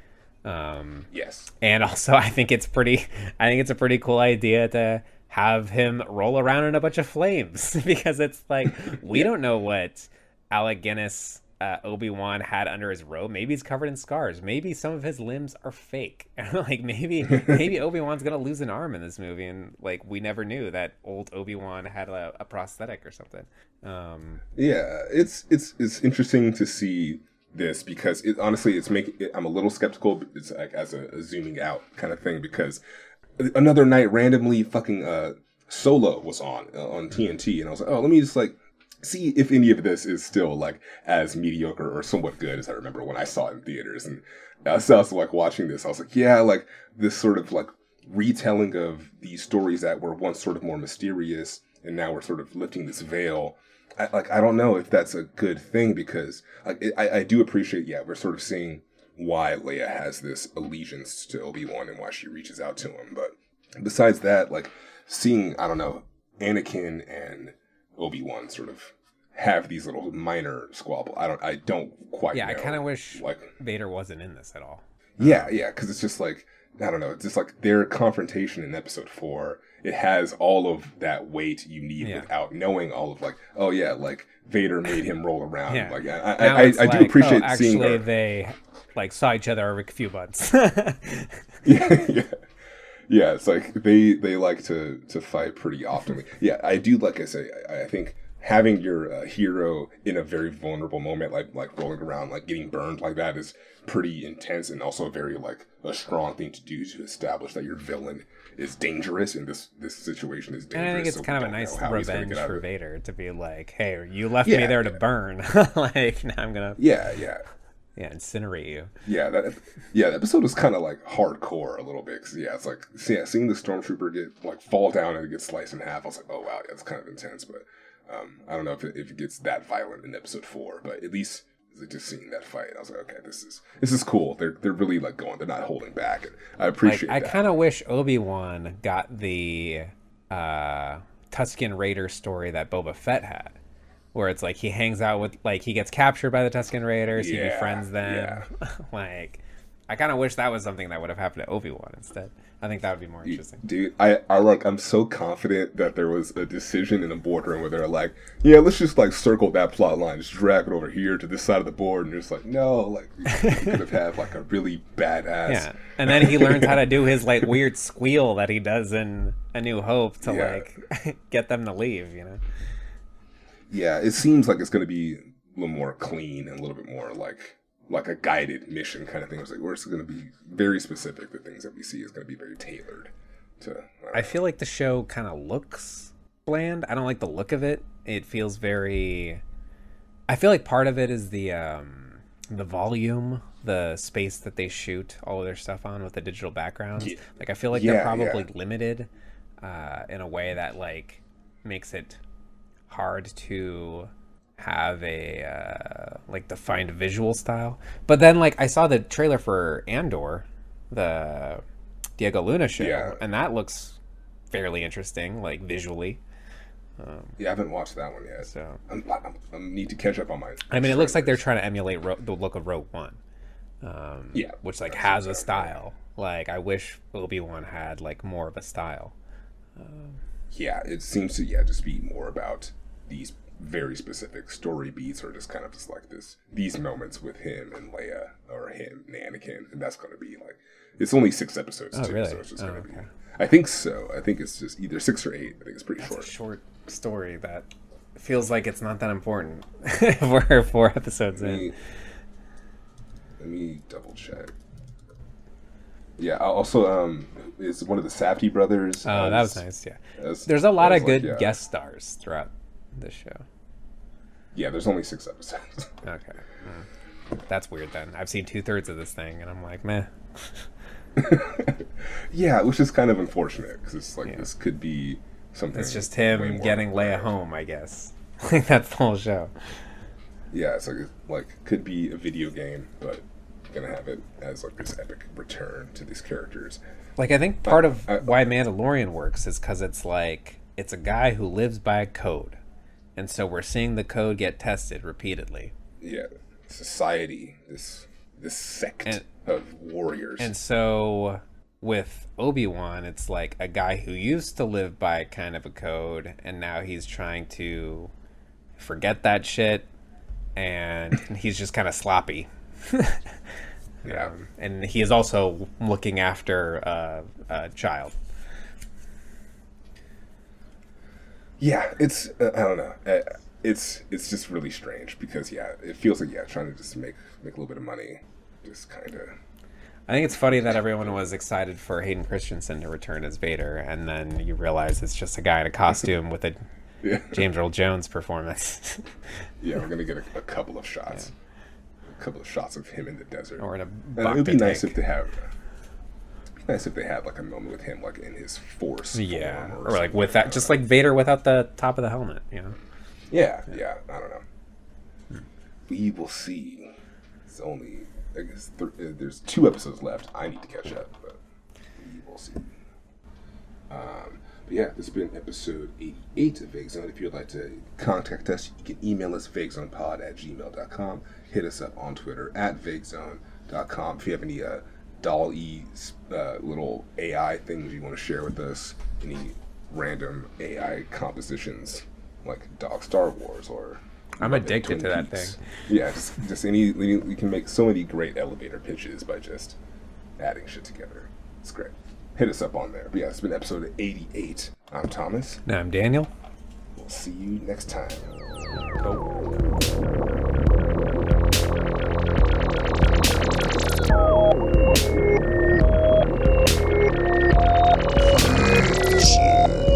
Um, yes. and also, <laughs> I think it's pretty. I think it's a pretty cool idea to have him roll around in a bunch of flames <laughs> because it's like we don't know what Alec Guinness, uh, Obi Wan had under his robe. Maybe he's covered in scars. Maybe some of his limbs are fake. <laughs> like maybe maybe <laughs> Obi Wan's gonna lose an arm in this movie, and like we never knew that old Obi Wan had a, a prosthetic or something. Um, Yeah, it's it's it's interesting to see this because it honestly it's making it, I'm a little skeptical. It's like as a, a zooming out kind of thing because another night randomly fucking uh Solo was on uh, on TNT and I was like, oh, let me just like see if any of this is still like as mediocre or somewhat good as I remember when I saw it in theaters. And as I was like watching this, I was like, yeah, like this sort of like retelling of these stories that were once sort of more mysterious and now we're sort of lifting this veil. I, like I don't know if that's a good thing because like, I, I do appreciate yeah we're sort of seeing why Leia has this allegiance to Obi Wan and why she reaches out to him. But besides that, like seeing I don't know Anakin and Obi Wan sort of have these little minor squabble. I don't I don't quite. yeah, I kind of wish like Vader wasn't in this at all. yeah, yeah, because it's just like I don't know, it's just like their confrontation in episode four. It has all of that weight you need Yeah. without knowing all of like, oh yeah, like Vader made him roll around. Yeah. Like I, I, I, I do appreciate oh, actually seeing her. they like saw each other every few months. <laughs> <laughs> yeah, yeah, yeah. It's like they they like to to fight pretty often. <laughs> Yeah, I do. Like I say, I, I think having your uh, hero in a very vulnerable moment, like like rolling around, like getting burned like that, is pretty intense and also very like a strong thing to do to establish that your villain is dangerous and this this situation is dangerous. And I think it's so kind of a nice how he's gonna revenge for. Vader to be like, "Hey, you left me Yeah, there to burn. <laughs> like now I'm gonna Yeah, yeah. Yeah incinerate you." Yeah, that yeah, the episode was kind of like hardcore a little bit. 'cause, yeah, it's like yeah, seeing the stormtrooper get like fall down and get sliced in half. I was like, oh wow, that's kind of intense. But um, I don't know if it, if it gets that violent in episode four. But at least just seeing that fight, I was like, okay, this is this is cool. They're they're really like going. They're not holding back. And I Like appreciate I kind of wish Obi Wan got the uh, Tusken Raider story that Boba Fett had, where it's like he hangs out with like he gets captured by the Tusken Raiders, he befriends them. yeah. <laughs> like I kind of wish that was something that would have happened to Obi Wan instead. I think that would be more interesting. Dude, I, I like I'm so confident that there was a decision in the boardroom where they're like, yeah, let's just like circle that plot line, just drag it over here to this side of the board, and it's like, no, like we could have had like a really badass. Yeah, and then he learns how to do his like weird squeal that he does in A New Hope to Yeah. like <laughs> get them to leave. You know. Yeah, it seems like it's going to be a little more clean and a little bit more like like a guided mission kind of thing. It's like where it's going to be very specific. The things that we see is going to be very tailored to. don't I feel like the show kind of looks bland. I don't like the look of it. It feels very. I feel like part of it is the um, the volume, the space that they shoot all of their stuff on with the digital backgrounds. Ye- Like I feel like Yeah, they're probably yeah. limited uh, in a way that like makes it hard to have a uh, like defined visual style. But then like I saw the trailer for Andor, the Diego Luna show, Yeah. and that looks fairly interesting, like visually. Um, yeah, I haven't watched that one yet. So I'm, I'm, I need to catch up on my. I mean, it looks like they're trying to emulate Ro- the look of Rogue One, um, Yeah, which like has a exactly right. style. Like I wish Obi Wan had like more of a style. Um, yeah, it seems to yeah just be more about these very specific story beats or just kind of just like this these moments with him and Leia or him and Anakin, and that's going to be like it's only six episodes Oh, too, really? so it's just Oh, going to okay. be. I think so. I think it's just either six or eight. I think it's pretty a short. short story that feels like it's not that important. <laughs> We're four episodes Let in. me, let me double check. Yeah. Also, um, it's one of the Safdie brothers. Oh, that was nice. Yeah, as- there's a lot of like, good yeah. guest stars throughout the show. Yeah, there's only six episodes. <laughs> Okay, Mm. that's weird. Then I've seen two thirds of this thing, and I'm like, meh. <laughs> yeah, which is kind of unfortunate because it's like Yeah. this could be something. It's just him getting Leia home, I guess. <laughs> Like that's the whole show. Yeah, it's like like could be a video game, but gonna have it as like this epic return to these characters. Like I think part of I- why Mandalorian works is because it's like it's a guy who lives by a code, and so we're seeing the code get tested repeatedly. Yeah, society, this this sect And- of warriors. And so with Obi Wan, it's like a guy who used to live by kind of a code, and now he's trying to forget that shit, and <laughs> he's just kind of sloppy. <laughs> yeah, Um, and he is also looking after uh, a child. Yeah, it's uh, I don't know. Uh, it's it's just really strange because yeah, it feels like yeah, trying to just make make a little bit of money, just kind of. I think it's funny that everyone was excited for Hayden Christensen to return as Vader, and then you realize it's just a guy in a costume with a <laughs> Yeah. James Earl Jones performance, <laughs> Yeah, we're gonna get a, a couple of shots, a couple of shots of him in the desert. or in a And it would be Bacta nice tank. if they have. Nice if they had like a moment with him, like in his force. Yeah, form or like with that, just like Vader without the top of the helmet. You know, Yeah, yeah. I don't know. We will see. It's only I guess th- uh, there's two episodes left. I need to catch up, but we will see. Um, but yeah, this has been episode 88 of Vague Zone. If you'd like to contact us, you can email us vaguezonepod at gmail.com. Hit us up on Twitter at vaguezone.com. If you have any uh, DALL-E uh, little AI things you want to share with us? Any random AI compositions like Dog Star Wars or? I'm addicted to that thing. Yeah, just, any we can make so many great elevator pitches by just adding shit together. It's great. Hit us up on there. But yeah, it's been episode 88. I'm Thomas. And I'm Daniel. We'll see you next time. Crazy.